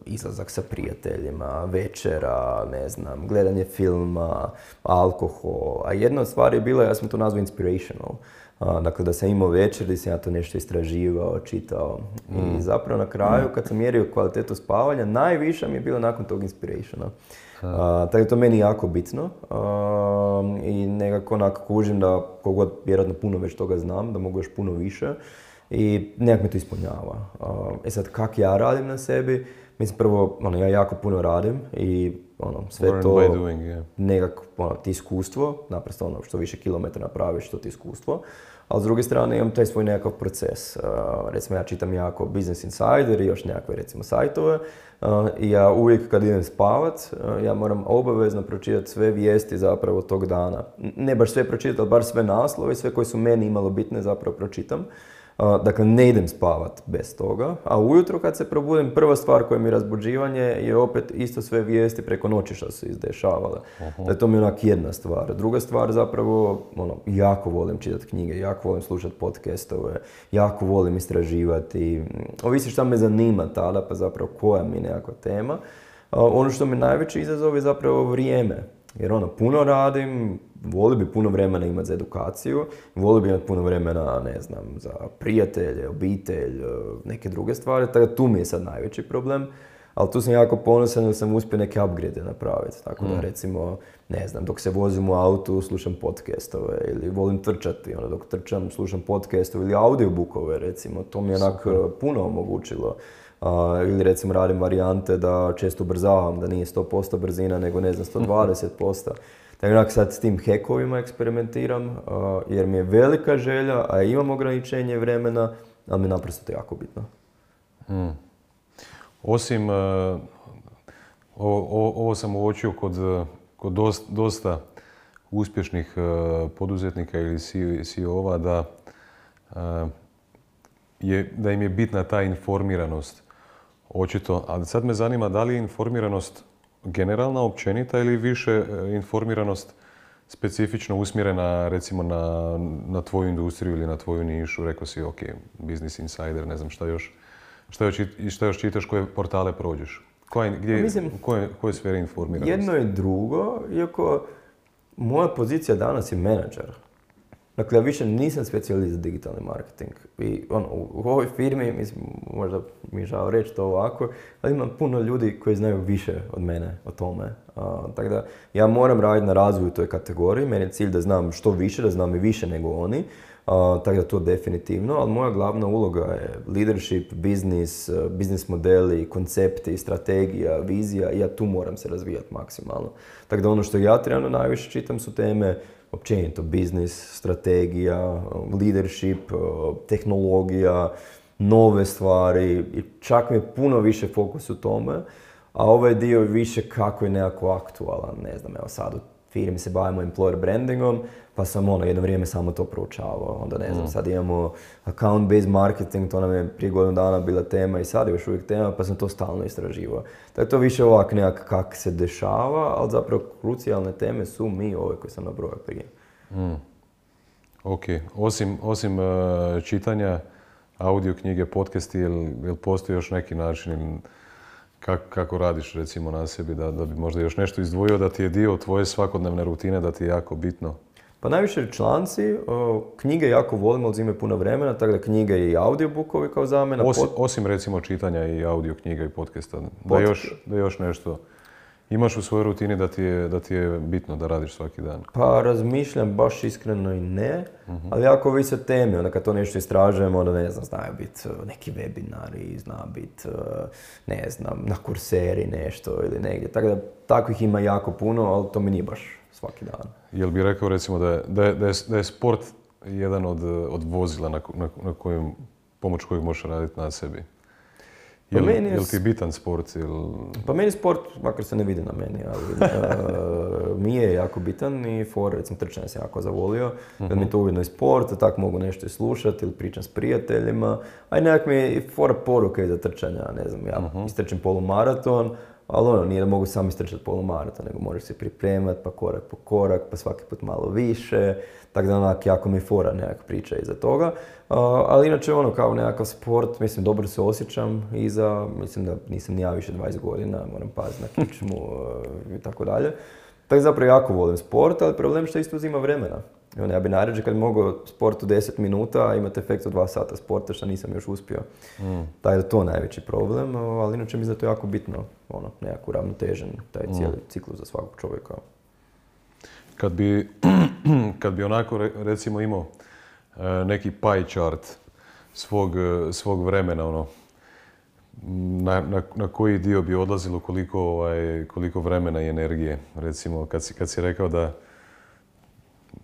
izlazak sa prijateljima, večera, ne znam, gledanje filma, alkohol. A jedna od stvari je bila, ja sam to nazvao inspirational. dakle, da sam imao večer gdje sam ja to nešto istraživao, čitao. I mm. zapravo na kraju, kad sam mjerio kvalitetu spavanja, najviša mi je bilo nakon tog inspirationa. tako je to meni jako bitno i nekako onako kužim da kogod vjerojatno puno već toga znam, da mogu još puno više i nekak me to ispunjava. E sad, kak ja radim na sebi? Mislim, prvo, ono, ja jako puno radim i ono, sve to doing, nekako, ono, ti iskustvo, naprosto ono, što više kilometra napraviš, to ti iskustvo. Ali s druge strane imam taj svoj nekakav proces. Uh, recimo ja čitam jako Business Insider i još nekakve recimo sajtove i ja uvijek kad idem spavat, ja moram obavezno pročitati sve vijesti zapravo tog dana. Ne baš sve pročitati, ali bar sve naslove, sve koje su meni imalo bitne zapravo pročitam. Dakle, ne idem spavat bez toga, a ujutro kad se probudim, prva stvar koja mi je razbuđivanje je opet isto sve vijesti preko noći što se izdešavale. Da to mi je onak jedna stvar. Druga stvar zapravo, ono, jako volim čitati knjige, jako volim slušati podcastove, jako volim istraživati. Ovisi šta me zanima tada, pa zapravo koja mi je nekakva tema. Ono što mi najveći izazov je zapravo vrijeme. Jer ono, puno radim, voli bi puno vremena imati za edukaciju, voli bi imati puno vremena, ne znam, za prijatelje, obitelj, e, neke druge stvari, tako da tu mi je sad najveći problem. Ali tu sam jako ponosan jer sam uspio neke upgrade napraviti. Tako Mm. da recimo, ne znam, dok se vozim u autu slušam podcastove ili volim trčati, ono, dok trčam slušam podcastove ili audiobookove recimo. To mi je onak eh, puno omogućilo. A, ili recimo radim varijante da često ubrzavam, da nije 100% brzina nego ne znam 120%. Tako onak sad s tim hekovima eksperimentiram a, jer mi je velika želja, a imam ograničenje vremena, ali mi je naprosto to jako bitno. Osim, e, ovo, ovo- sam uočio kod, e, kod dosta, uspješnih e, poduzetnika ili CEO-ova da, e, je, da im je bitna ta informiranost. Očito, ali sad me zanima da li je informiranost generalna, općenita ili više e, informiranost specifično usmjerena recimo na, na tvoju industriju ili na tvoju nišu, rekao si ok, Business Insider, ne znam šta još, šta još, šta još čitaš, koje portale prođeš? Koja, je- gdje, mislim, u koje, koje sfere informiranosti? Jedno je drugo, iako moja pozicija danas je menadžer. Dakle, ja više nisam specijalist za digitalni marketing. I ono, u ovoj firmi, mislim, možda mi je žao reći to ovako, ali imam puno ljudi koji znaju više od mene o tome. Tako da, ja moram raditi na razvoju toj kategoriji. Meni je cilj da znam što više, da znam i više nego oni. Tako da to definitivno, ali moja glavna uloga je leadership, biznis, eh, biznis modeli, koncepti, strategija, vizija i ja tu moram se razvijati maksimalno. Tako da ono što ja trenutno najviše čitam su teme općenito biznis, strategija, leadership, eh, tehnologija, nove stvari i čak mi je puno više fokus u tome, a ovaj dio je više kako je nekako aktualan, ne znam, evo sad u firmi se bavimo employer brandingom, pa sam ono jedno vrijeme samo to proučavao, onda ne znam, sad imamo account based marketing, to nam je prije godinu dana bila tema i sad je još uvijek tema, pa sam to stalno istraživao. Tako to više ovak nekak kak se dešava, ali zapravo krucijalne teme su mi ove koje sam nabrojao prije. Ok, osim, osim e, čitanja, audio knjige, podcasti, jel, jel postoji još neki način ili kak- kako radiš recimo na sebi, da, da bi možda još nešto izdvojio, da ti je dio tvoje svakodnevne rutine, da ti je jako bitno? Pa najviše članci, knjige jako volim, ali zime puno vremena, tako da knjige i audiobookovi kao za mene. Osim, recimo čitanja i audio knjiga i podcasta, da još, da još nešto imaš u svojoj rutini da ti, je, da ti je bitno da radiš svaki dan. Pa razmišljam baš iskreno i ne, Mhm. ali jako ovisi o temi, onda kad to nešto istražujem, onda ne znam, znaju biti neki webinari, zna biti, ne znam, na kurseri nešto ili negdje. Tako da takvih ima jako puno, ali to mi nije baš svaki dan. Jel bi rekao recimo da je, da je, da je, da je sport jedan od, od vozila na, na, na kojem, pomoć kojeg možeš raditi na sebi? Pa Jel, meni je jel ti bitan sport? Jel... Pa meni sport, makar se ne vidi na meni, ali uh, mi je jako bitan i for, recimo trčanje sam jako zavolio, da mi je to ujedno i sport, tako mogu nešto i slušati ili pričam s prijateljima, a i nekak mi je i for poruke za trčanja, ne znam, ja istrčim polumaraton, ali ono, nije da mogu sam istrčati polumaraton, nego moraš se pripremati, pa korak po korak, pa svaki put malo više, tako da onak jako mi fora nekak priča iza toga. Uh, ali inače ono kao nekakav sport, mislim dobro se osjećam iza, mislim da nisam ni ja više 20 godina, moram paziti na kičmu uh, i tako dalje. Tako zapravo jako volim sport, ali problem što isto uzima vremena. I ono, ja bi najrađe kad bi mogao sport u 10 minuta, a imati efekt od 2 sata sporta, što nisam još uspio. Taj je to najveći problem, ali inače mislim da je to jako bitno, ono, nekako uravnotežen taj cijeli ciklus za svakog čovjeka. Kad bi, kad bi onako re- recimo imao e, neki pie chart svog, e, svog vremena, ono, na, na, na koji dio bi odlazilo koliko, ovaj, koliko vremena i energije, recimo kad si, kad si rekao da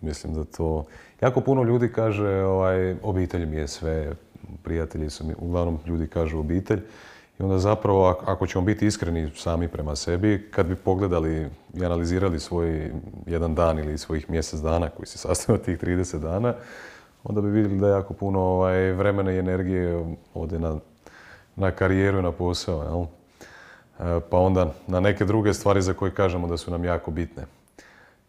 mislim da to jako puno ljudi kaže ovaj, obitelj mi je sve, prijatelji su mi, uglavnom ljudi kažu obitelj i onda zapravo ak- ako ćemo biti iskreni sami prema sebi, kad bi pogledali i analizirali svoj jedan dan ili svojih mjesec dana koji se sastoji od tih 30 dana, onda bi vidjeli da jako puno ovaj, vremena i energije ode na, na karijeru i na posao. Jel? E, Pa onda na neke druge stvari za koje kažemo da su nam jako bitne.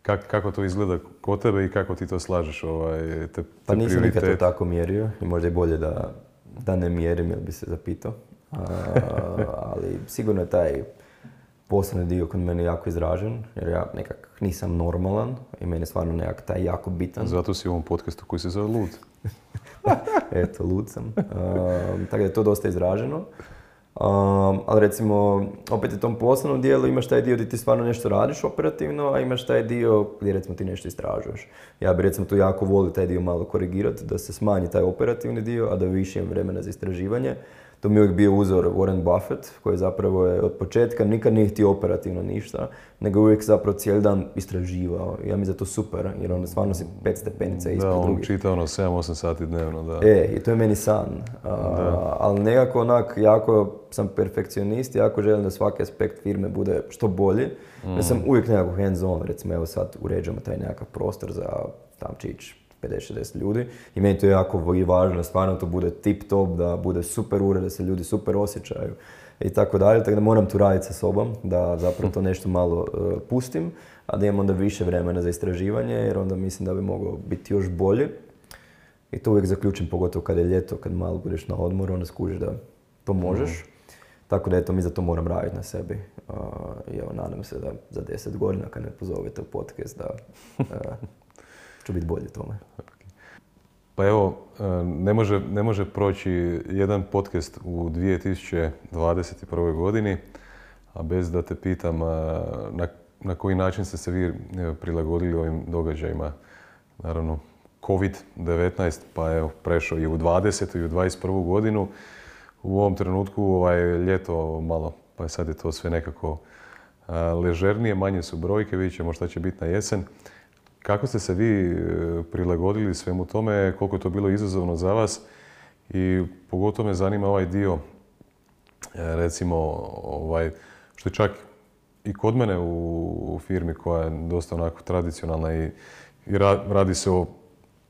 Kak- kako to izgleda kod tebe i kako ti to slažeš, ovaj, te, te Pa nisam nikad to tako mjerio i možda je bolje da, da ne mjerim jer bi se zapitao. A, ali sigurno je taj posebni dio kod mene jako izražen jer ja nekak nisam normalan i meni je stvarno nekak taj jako bitan. Zato si u ovom podcastu koji se zove Lud. Eto, lud sam. Um, tako da je to dosta izraženo. Um, ali recimo, opet u tom poslovnom dijelu imaš taj dio gdje ti stvarno nešto radiš operativno, a imaš taj dio gdje recimo ti nešto istražuješ. Ja bi recimo tu jako volio taj dio malo korigirati, da se smanji taj operativni dio, a da više imam vremena za istraživanje. To mi je uvijek bio uzor Warren Buffett, koji zapravo je od početka nikad nije htio operativno ništa, nego uvijek zapravo cijeli dan istraživao. Ja mi za to super, jer onda stvarno si pet stepenica ispod Da, on drugih. čita ono 7-8 sati dnevno, da. E, i to je meni san. A, ali nekako onak, jako sam perfekcionist, jako želim da svaki aspekt firme bude što bolji. Ja sam uvijek nekako hands on, recimo evo sad uređujemo taj nekakav prostor za tam će ići 50-60 ljudi i meni to je jako i važno stvarno to bude tip top, da bude super ured, da se ljudi super osjećaju i tako dalje, tako da moram tu raditi sa sobom, da zapravo to nešto malo e, pustim, a da imam onda više vremena za istraživanje jer onda mislim da bi mogao biti još bolji. I to uvijek zaključim, pogotovo kad je ljeto, kad malo budeš na odmoru, onda skužiš da to možeš. Tako da eto, mi za to moram raditi na sebi. Uh, I evo, nadam se da za deset godina kad me pozovete u podcast da uh, ću biti bolji u tome. Pa evo, e, ne može, ne može proći jedan podcast u 2021. godini, a bez da te pitam e, na, na koji način ste se vi e, prilagodili ovim događajima. Naravno, COVID-19, pa evo, prešao i u 20. i u 21. godinu. U ovom trenutku ovaj, ljeto malo, pa sad je to sve nekako ležernije, manje su brojke, vidjet ćemo šta će biti na jesen. Kako ste se vi e, prilagodili svemu tome, koliko je to bilo izazovno za vas i pogotovo me zanima ovaj dio, e, recimo, ovaj, što je čak i kod mene u, firmi koja je dosta onako tradicionalna i, i ra- radi se o,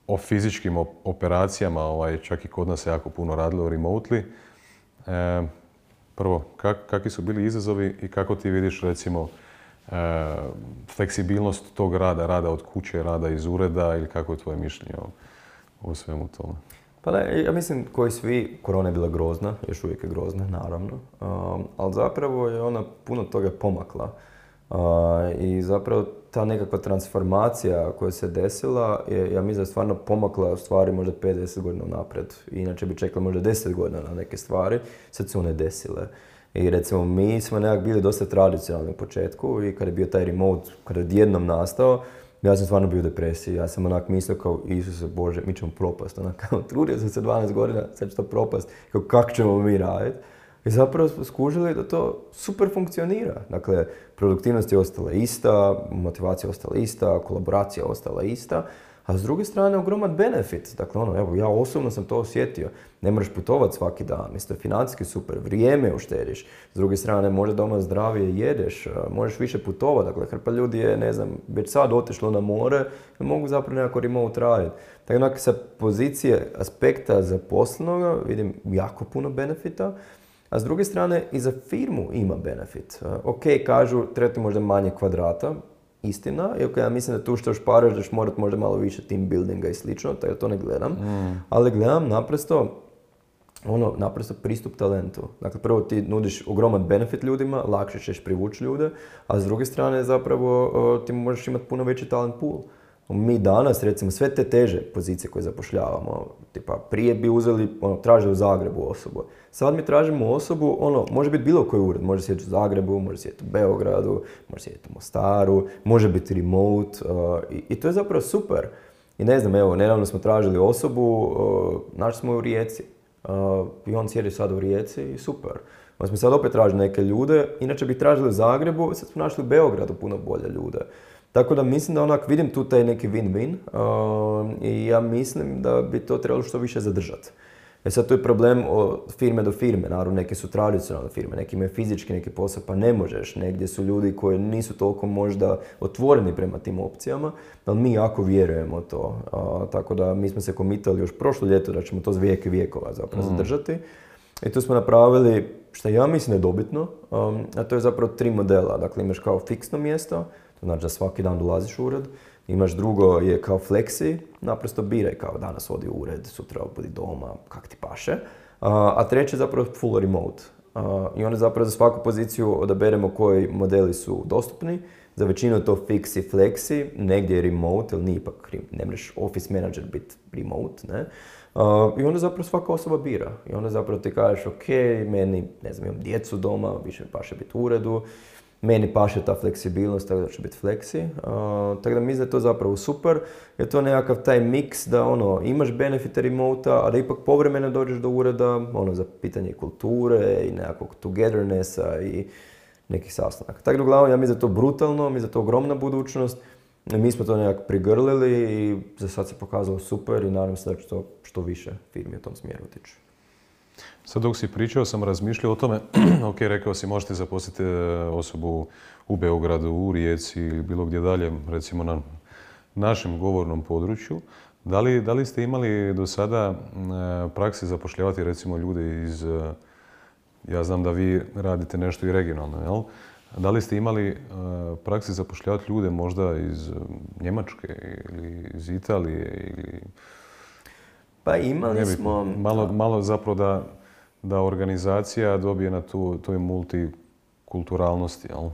o fizičkim op- operacijama, ovaj, čak i kod nas se jako puno radilo remotely. E, prvo, kak, kakvi su bili izazovi i kako ti vidiš recimo fleksibilnost tog rada, rada od kuće, rada iz ureda ili kako je tvoje mišljenje o, o svemu tome? Pa ne, ja mislim koji svi, korona je bila grozna, još uvijek je grozna, naravno, um, ali zapravo je ona puno toga pomakla. Uh, I zapravo ta nekakva transformacija koja se desila, je, ja mislim je stvarno pomakla stvari možda 5-10 godina napred. Inače bi čekala možda 10 godina na neke stvari, sad su one desile. I recimo mi smo nekak bili dosta tradicionalni u početku i kada je bio taj remote, kada je odjednom nastao, ja sam stvarno bio u depresiji, ja sam onak mislio kao Isuse Bože, mi ćemo propast, onak kao trudio sam se 12 godina, sad će to propast, kao kako ćemo mi raditi. I zapravo smo skužili da to super funkcionira. Dakle, produktivnost je ostala ista, motivacija je ostala ista, kolaboracija je ostala ista, a s druge strane ogroman benefit. Dakle, ono, evo, ja osobno sam to osjetio. Ne moraš putovati svaki dan, isto je financijski super, vrijeme uštediš. S druge strane, možda doma zdravije jedeš, a, možeš više putovati. Dakle, hrpa ljudi je, ne znam, već sad otišlo na more, mogu zapravo nekako remote raditi. Tako onak sa pozicije aspekta zaposlenoga vidim jako puno benefita, a s druge strane i za firmu ima benefit. Uh, Ok, kažu treba ti možda manje kvadrata, istina, iako ja mislim da tu što šparaš da ćeš morat možda malo više team buildinga i slično, tako da to ne gledam, ali gledam naprosto ono, naprosto pristup talentu. Dakle, prvo ti nudiš ogroman benefit ljudima, lakše ćeš privući ljude, a s druge strane zapravo ti možeš imati puno veći talent pool. Mi danas, recimo, sve te teže pozicije koje zapošljavamo, tipa prije bi uzeli, ono, tražili u Zagrebu osobu. Sad mi tražimo osobu, ono, može biti bilo koji ured, može sjediti u Zagrebu, može sjediti u Beogradu, može sjediti u Mostaru, može biti remote uh, i, i to je zapravo super. I ne znam, evo, nedavno smo tražili osobu, uh, našli smo u Rijeci. Uh, I on sjedi sad u Rijeci i super. Pa smo sad opet tražili neke ljude, inače bi tražili u Zagrebu, sad smo našli u Beogradu puno bolje ljude. Tako da mislim da onak vidim tu taj neki win-win uh, i ja mislim da bi to trebalo što više zadržati. E sad tu je problem od firme do firme, naravno neke su tradicionalne firme, neki imaju fizički neki posao pa ne možeš, negdje su ljudi koji nisu toliko možda otvoreni prema tim opcijama, ali mi jako vjerujemo to. A, tako da mi smo se komitali još prošlo ljeto da ćemo to za vijeke vijekova zapravo zadržati. I tu smo napravili, što ja mislim je dobitno, um, a to je zapravo tri modela. Dakle, imaš kao fiksno mjesto, to znači da svaki dan dolaziš u ured. Imaš drugo je kao flexi, naprosto biraj kao danas odi u ured, sutra budi doma, kak ti paše. A, treće je zapravo full remote. I onda zapravo za svaku poziciju odaberemo koji modeli su dostupni, za većinu je to fix i flexi, negdje je remote, ili nije ipak, ne možeš office manager biti remote, ne? I onda zapravo svaka osoba bira. I onda zapravo ti kažeš, ok, meni, ne znam, imam djecu doma, više paše biti u uredu, meni paše ta fleksibilnost, tako da će biti fleksi. tako da mislim da je to zapravo super, je to nekakav taj miks da ono, imaš benefite remota, a da ipak povremeno dođeš do ureda, ono, za pitanje kulture i nekakvog togethernessa i nekih sastanaka. Tako da uglavnom ja mislim da je to brutalno, mislim da je to ogromna budućnost. Mi smo to nekako prigrlili i za sad se pokazalo super i nadam se da će to što više firmi u tom smjeru otići. Sad dok si pričao sam razmišljao o tome, ok, rekao si možete zaposliti e, osobu u Beogradu, u Rijeci ili bilo gdje dalje, recimo na našem govornom području. Da li, da li ste imali do sada e, praksi zapošljavati recimo ljude iz, e, ja znam da vi radite nešto i regionalno, jel? Da li ste imali praksi zapošljavati ljude možda iz Njemačke ili iz Italije ili... Pa imali smo... Malo, malo zapravo da da organizacija dobije na tu, toj multikulturalnosti, jel?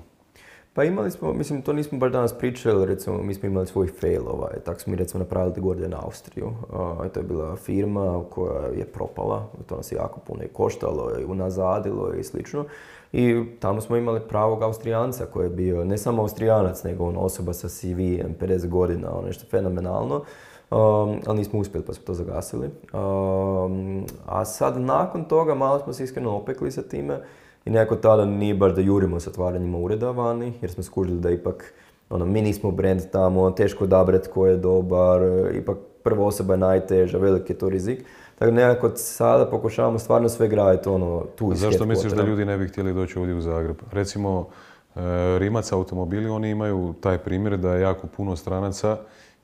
Pa imali smo, mislim, to nismo baš danas pričali, recimo, mi smo imali svoj fail, ovaj, tako smo mi recimo napravili Gordon Austriju. Uh, to je bila firma koja je propala, to nas je jako puno i koštalo, i unazadilo i slično. I tamo smo imali pravog Austrijanca koji je bio ne samo Austrijanac, nego on osoba sa CV-em, 50 godina, ono nešto fenomenalno. Um, ali nismo uspjeli pa smo to zagasili. Um, a sad nakon toga malo smo se iskreno opekli sa time i nekako tada nije baš da jurimo s otvaranjima ureda vani jer smo skužili da ipak ono, mi nismo brand tamo, teško odabrati ko je dobar, ipak prva osoba je najteža, veliki je to rizik. Tako nekako sada pokušavamo stvarno sve graditi ono, tu Zašto misliš da ljudi ne bi htjeli doći ovdje u Zagreb? Recimo, e, Rimac automobili, oni imaju taj primjer da je jako puno stranaca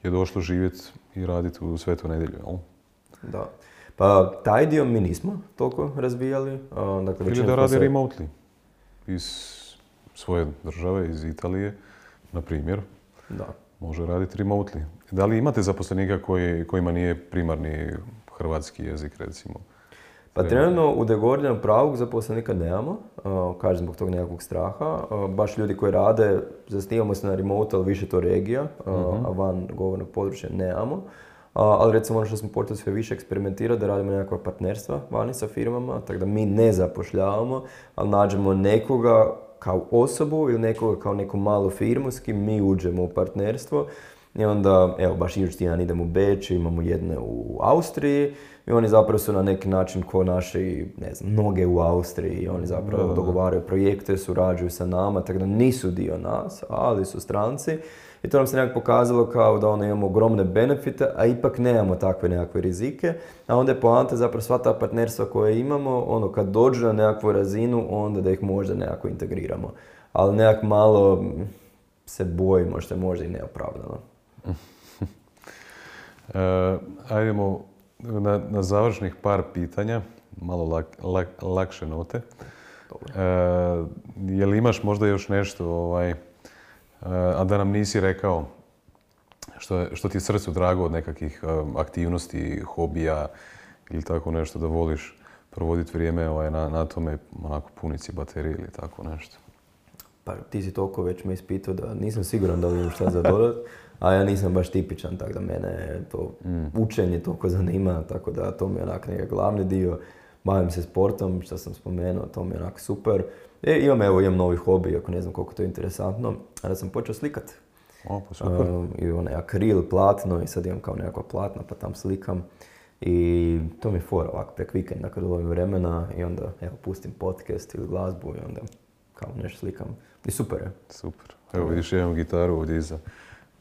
je došlo živjeti i raditi u svetu nedjelju, jel? Da. Pa taj dio mi nismo toliko razvijali. Dakle, Ili da radi remotely iz svoje države, iz Italije, na primjer. Da. Može raditi remotely. Da li imate zaposlenika koji, kojima nije primarni hrvatski jezik, recimo? Pa trenutno u Degordijan pravog zaposlenika nemamo, kažem zbog tog nekakvog straha. Baš ljudi koji rade, zasnivamo se na remote, ali više to regija, mhm. a van govornog područja nemamo. Ali recimo ono što smo počeli sve više eksperimentirati, da radimo nekakva partnerstva vani sa firmama, tako da mi ne zapošljavamo, ali nađemo nekoga kao osobu ili nekoga kao neku malu firmu s kim mi uđemo u partnerstvo. I onda, evo, baš idući tjedan idemo u Beč, imamo jedne u Austriji, i oni zapravo su na neki način ko naši, ne znam, noge u Austriji i oni zapravo dogovaraju projekte, surađuju sa nama, tako da nisu dio nas, ali su stranci. I to nam se nekako pokazalo kao da ono imamo ogromne benefite, a ipak nemamo takve nekakve rizike. A onda je poanta zapravo sva ta partnerstva koje imamo, ono kad dođu na nekakvu razinu, onda da ih možda nekako integriramo. Ali nekak malo se bojimo što je možda i neopravdano. e, ajdemo na, na završnih par pitanja, malo lakše note. E, je li imaš možda još nešto, ovaj, e, a da nam nisi rekao što, što ti je srcu drago od nekakvih e, aktivnosti, hobija ili tako nešto da voliš provoditi vrijeme ovaj, na, na tome, onako punici baterije ili tako nešto? Pa ti si toliko već me ispitao da nisam siguran da li imam šta za dodat. A ja nisam baš tipičan, tako da mene to mm. učenje toliko zanima, tako da to mi je onak nekak glavni dio. Bavim se sportom, što sam spomenuo, to mi je onak super. E, imam, evo, imam novi hobi, ako ne znam koliko to je interesantno, a da sam počeo slikat. O, pa super. Uh, I onaj akril, platno i sad imam kao nekakva platna pa tam slikam. I to mi je fora ovako prek vikenda kad lovim vremena i onda evo pustim podcast ili glazbu i onda kao nešto slikam. I super je. Super. Evo vidiš, imam gitaru ovdje iza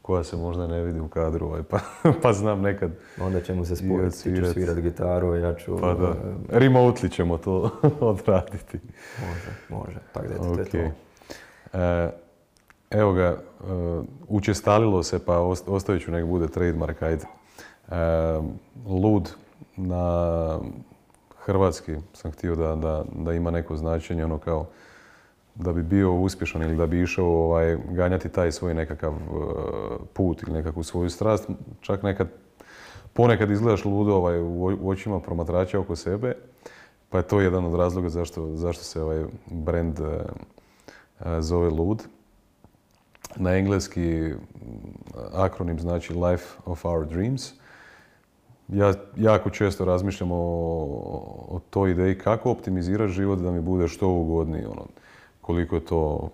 koja se možda ne vidi u kadru, ovaj, pa, pa znam nekad Onda ćemo se spojiti, ti ćeš svirat gitaru, ja ću... Pa da, uh, remotely ćemo to odraditi. Može, može, tako da je to. E, evo ga, uh, učestalilo se, pa ostavit ću nek bude trademark, ajde. lud na hrvatski sam htio da, da, da ima neko značenje, ono kao da bi bio uspješan ili da bi išao ovaj, ganjati taj svoj nekakav e, put ili nekakvu svoju strast, čak nekad, ponekad izgledaš ludo ovaj, u očima promatrača oko sebe, pa je to jedan od razloga zašto, zašto se ovaj brand e, e, zove Lud. na engleski mm, akronim znači Life of Our Dreams. Ja jako često razmišljam o, o toj ideji kako optimizirati život da mi bude što ugodniji. Ono, koliko je to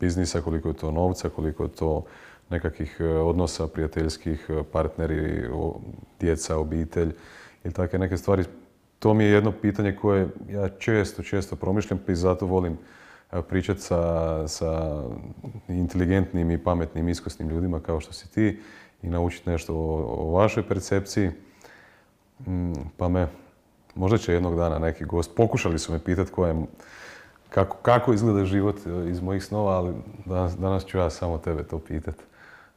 biznisa, koliko je to novca, koliko je to nekakvih e, odnosa prijateljskih, e, partneri, djeca, obitelj ili takve neke stvari. To mi je jedno pitanje koje ja često, često promišljam i zato volim e, pričati sa, sa inteligentnim i pametnim, iskosnim ljudima kao što si ti i naučiti nešto o, vašoj percepciji. Mm, pa me, možda će jednog dana neki gost, pokušali su me pitati kako, kako izgleda život iz mojih snova, ali danas, danas ću ja samo tebe to pitati.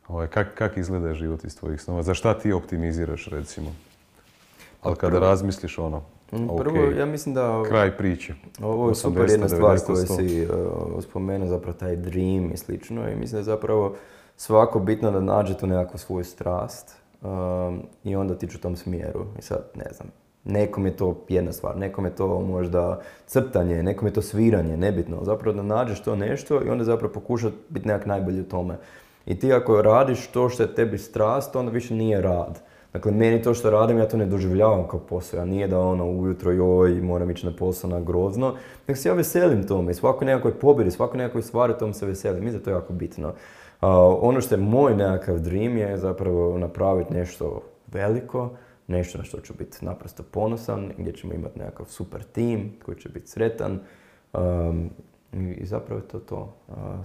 Ovaj, kak, kak izgleda život iz tvojih snova? Za šta ti optimiziraš, recimo? Ali kada razmisliš ono, mm, Prvo, ja mislim da... Kraj priče. Ovo je super jedna stvar koju si uh, spomenuo, zapravo taj dream i slično. I mislim da je zapravo svako bitno da nađe tu nekakvu svoju strast um, i onda tiču u tom smjeru. I sad, ne znam, nekom je to jedna stvar, nekom je to možda crtanje, nekom je to sviranje, nebitno. Zapravo da nađeš to nešto i onda zapravo pokušati biti nekak najbolji u tome. I ti ako radiš to što je tebi strast, onda više nije rad. Dakle, meni to što radim, ja to ne doživljavam kao posao. Ja nije da ono ujutro joj, moram ići na posao na grozno. Nego se ja veselim tome i svakoj nekakvoj pobjedi, svakoj stvari tom se veselim. Mislim da to je jako bitno. ono što je moj nekakav dream je zapravo napraviti nešto veliko, nešto na što ću biti naprosto ponosan, gdje ćemo imati nekakav super tim koji će biti sretan. Um, i zapravo je to to.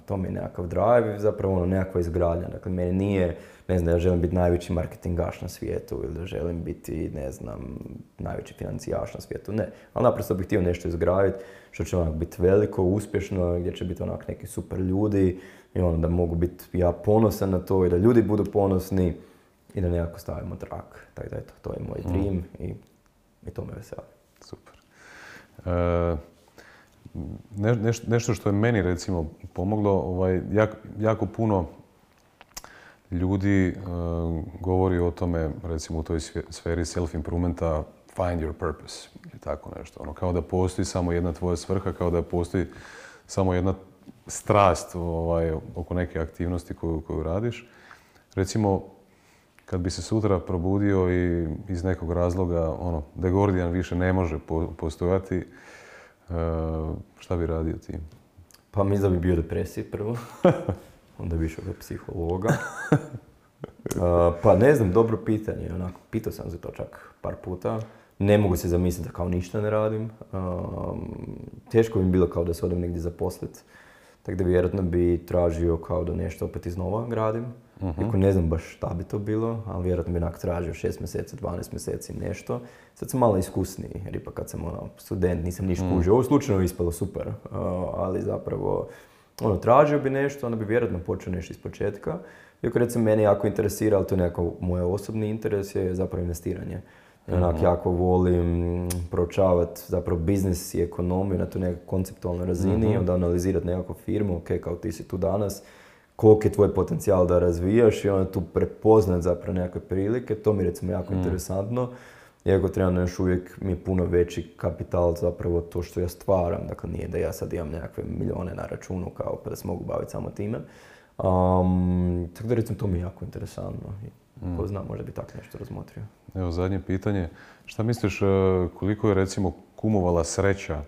To mi je nekakav drive zapravo ono nekakva izgradnja. Dakle, meni nije, ne znam, da ja želim biti najveći marketingaš na svijetu ili da želim biti, ne znam, najveći financijaš na svijetu. Ne, ali naprosto bih htio nešto izgraditi što će onak biti veliko, uspješno, gdje će biti onak neki super ljudi i ono da mogu biti ja ponosan na to i da ljudi budu ponosni i da nekako stavimo trak. Tako da eto, to je moj mm. dream i, i to me veseli. Super. E, nešto što je meni recimo pomoglo, ovaj, jako, puno ljudi e, govori o tome, recimo u toj sferi self-improvementa, find your purpose ili tako nešto. Ono, kao da postoji samo jedna tvoja svrha, kao da postoji samo jedna strast ovaj, oko neke aktivnosti koju, koju radiš. Recimo, kad bi se sutra probudio i iz nekog razloga, ono, The Gordian više ne može postojati, Uh, šta bi radio ti? Pa mislim da bi bio depresiji prvo. Onda bi išao kod psihologa. Uh, pa ne znam, dobro pitanje. Onako, pitao sam se to čak par puta. Ne mogu se zamisliti da kao ništa ne radim. Teško bi mi bilo kao da se odem negdje zaposliti. Tako da vjerojatno bi tražio kao da nešto opet iznova gradim. Uh-huh. Iako ne znam baš šta bi to bilo, ali vjerojatno bi onak tražio 6 mjeseci, 12 mjeseci nešto. Sad sam malo iskusniji, jer ipak kad sam ono, student nisam niš mhm. kužio. Ovo slučajno je ispalo super, uh, ali zapravo ono, tražio bi nešto, onda bi vjerojatno počeo nešto iz početka. Iako recimo mene jako interesira, ali to je nekako moj osobni interes, je zapravo investiranje. Onak, mhm. jako volim proučavati zapravo biznis i ekonomiju na tu nekoj konceptualnoj razini i mhm. onda analizirati nekakvu firmu, ok, kao ti si tu danas, koliki je tvoj potencijal da razvijaš i onda tu prepoznat zapravo nekakve prilike, to mi je recimo jako mm. interesantno. Iako treba još uvijek mi je puno veći kapital zapravo to što ja stvaram, dakle nije da ja sad imam nekakve milijone na računu kao pa da se mogu baviti samo time. Um, tako da recimo to mi je jako interesantno. Mm. Ko zna, možda bi tako nešto razmotrio. Evo zadnje pitanje. Šta misliš e, koliko je recimo kumovala sreća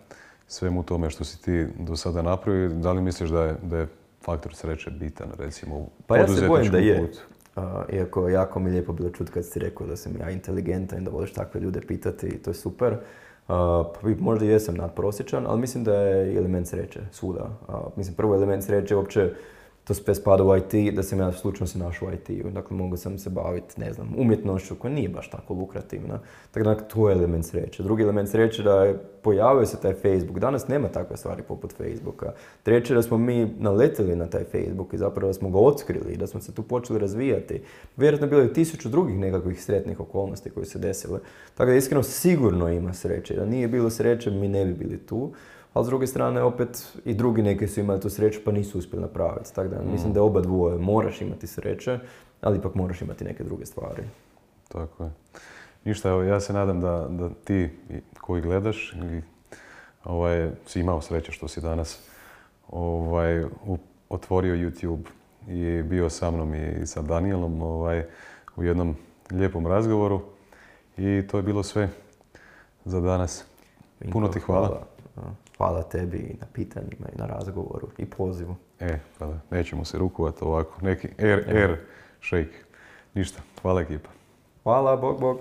svemu tome što si ti do sada napravio? Da li misliš da je, da je faktor sreće bitan, recimo, u Pa ja se bojim da je. iako jako mi je lijepo bilo čuti kad si rekao da sam ja inteligentan i da voliš takve ljude pitati i to je super. pa možda jesam nadprosječan, ali mislim da je element sreće svuda. mislim, prvo element sreće uopće to sve spada u IT, da sam ja slučajno se našao u IT-u. Dakle, mogu sam se baviti, ne znam, umjetnošću koja nije baš tako lukrativna. Tako da, to je element sreće. Drugi element sreće da je pojavio se taj Facebook. Danas nema takve stvari poput Facebooka. Treće da smo mi naletili na taj Facebook i zapravo da smo ga otkrili i da smo se tu počeli razvijati. Vjerojatno bilo je tisuću drugih nekakvih sretnih okolnosti koje se desile. Tako da iskreno sigurno ima sreće. Da nije bilo sreće, mi ne bi bili tu ali s druge strane opet i drugi neki su imali tu sreću pa nisu uspjeli napraviti. Tako da mm. mislim da oba dvoje moraš imati sreće, ali ipak moraš imati neke druge stvari. Tako je. Ništa, evo, ja se nadam da, da ti koji gledaš i ovaj, si imao sreće što si danas ovaj, otvorio YouTube i bio sa mnom i sa Danielom ovaj, u jednom lijepom razgovoru. I to je bilo sve za danas. Puno ti hvala. Hvala tebi i na pitanjima i na razgovoru i pozivu. E, da, nećemo se rukovati ovako. Neki air, air shake. Ništa. Hvala ekipa. Hvala, bog, bog.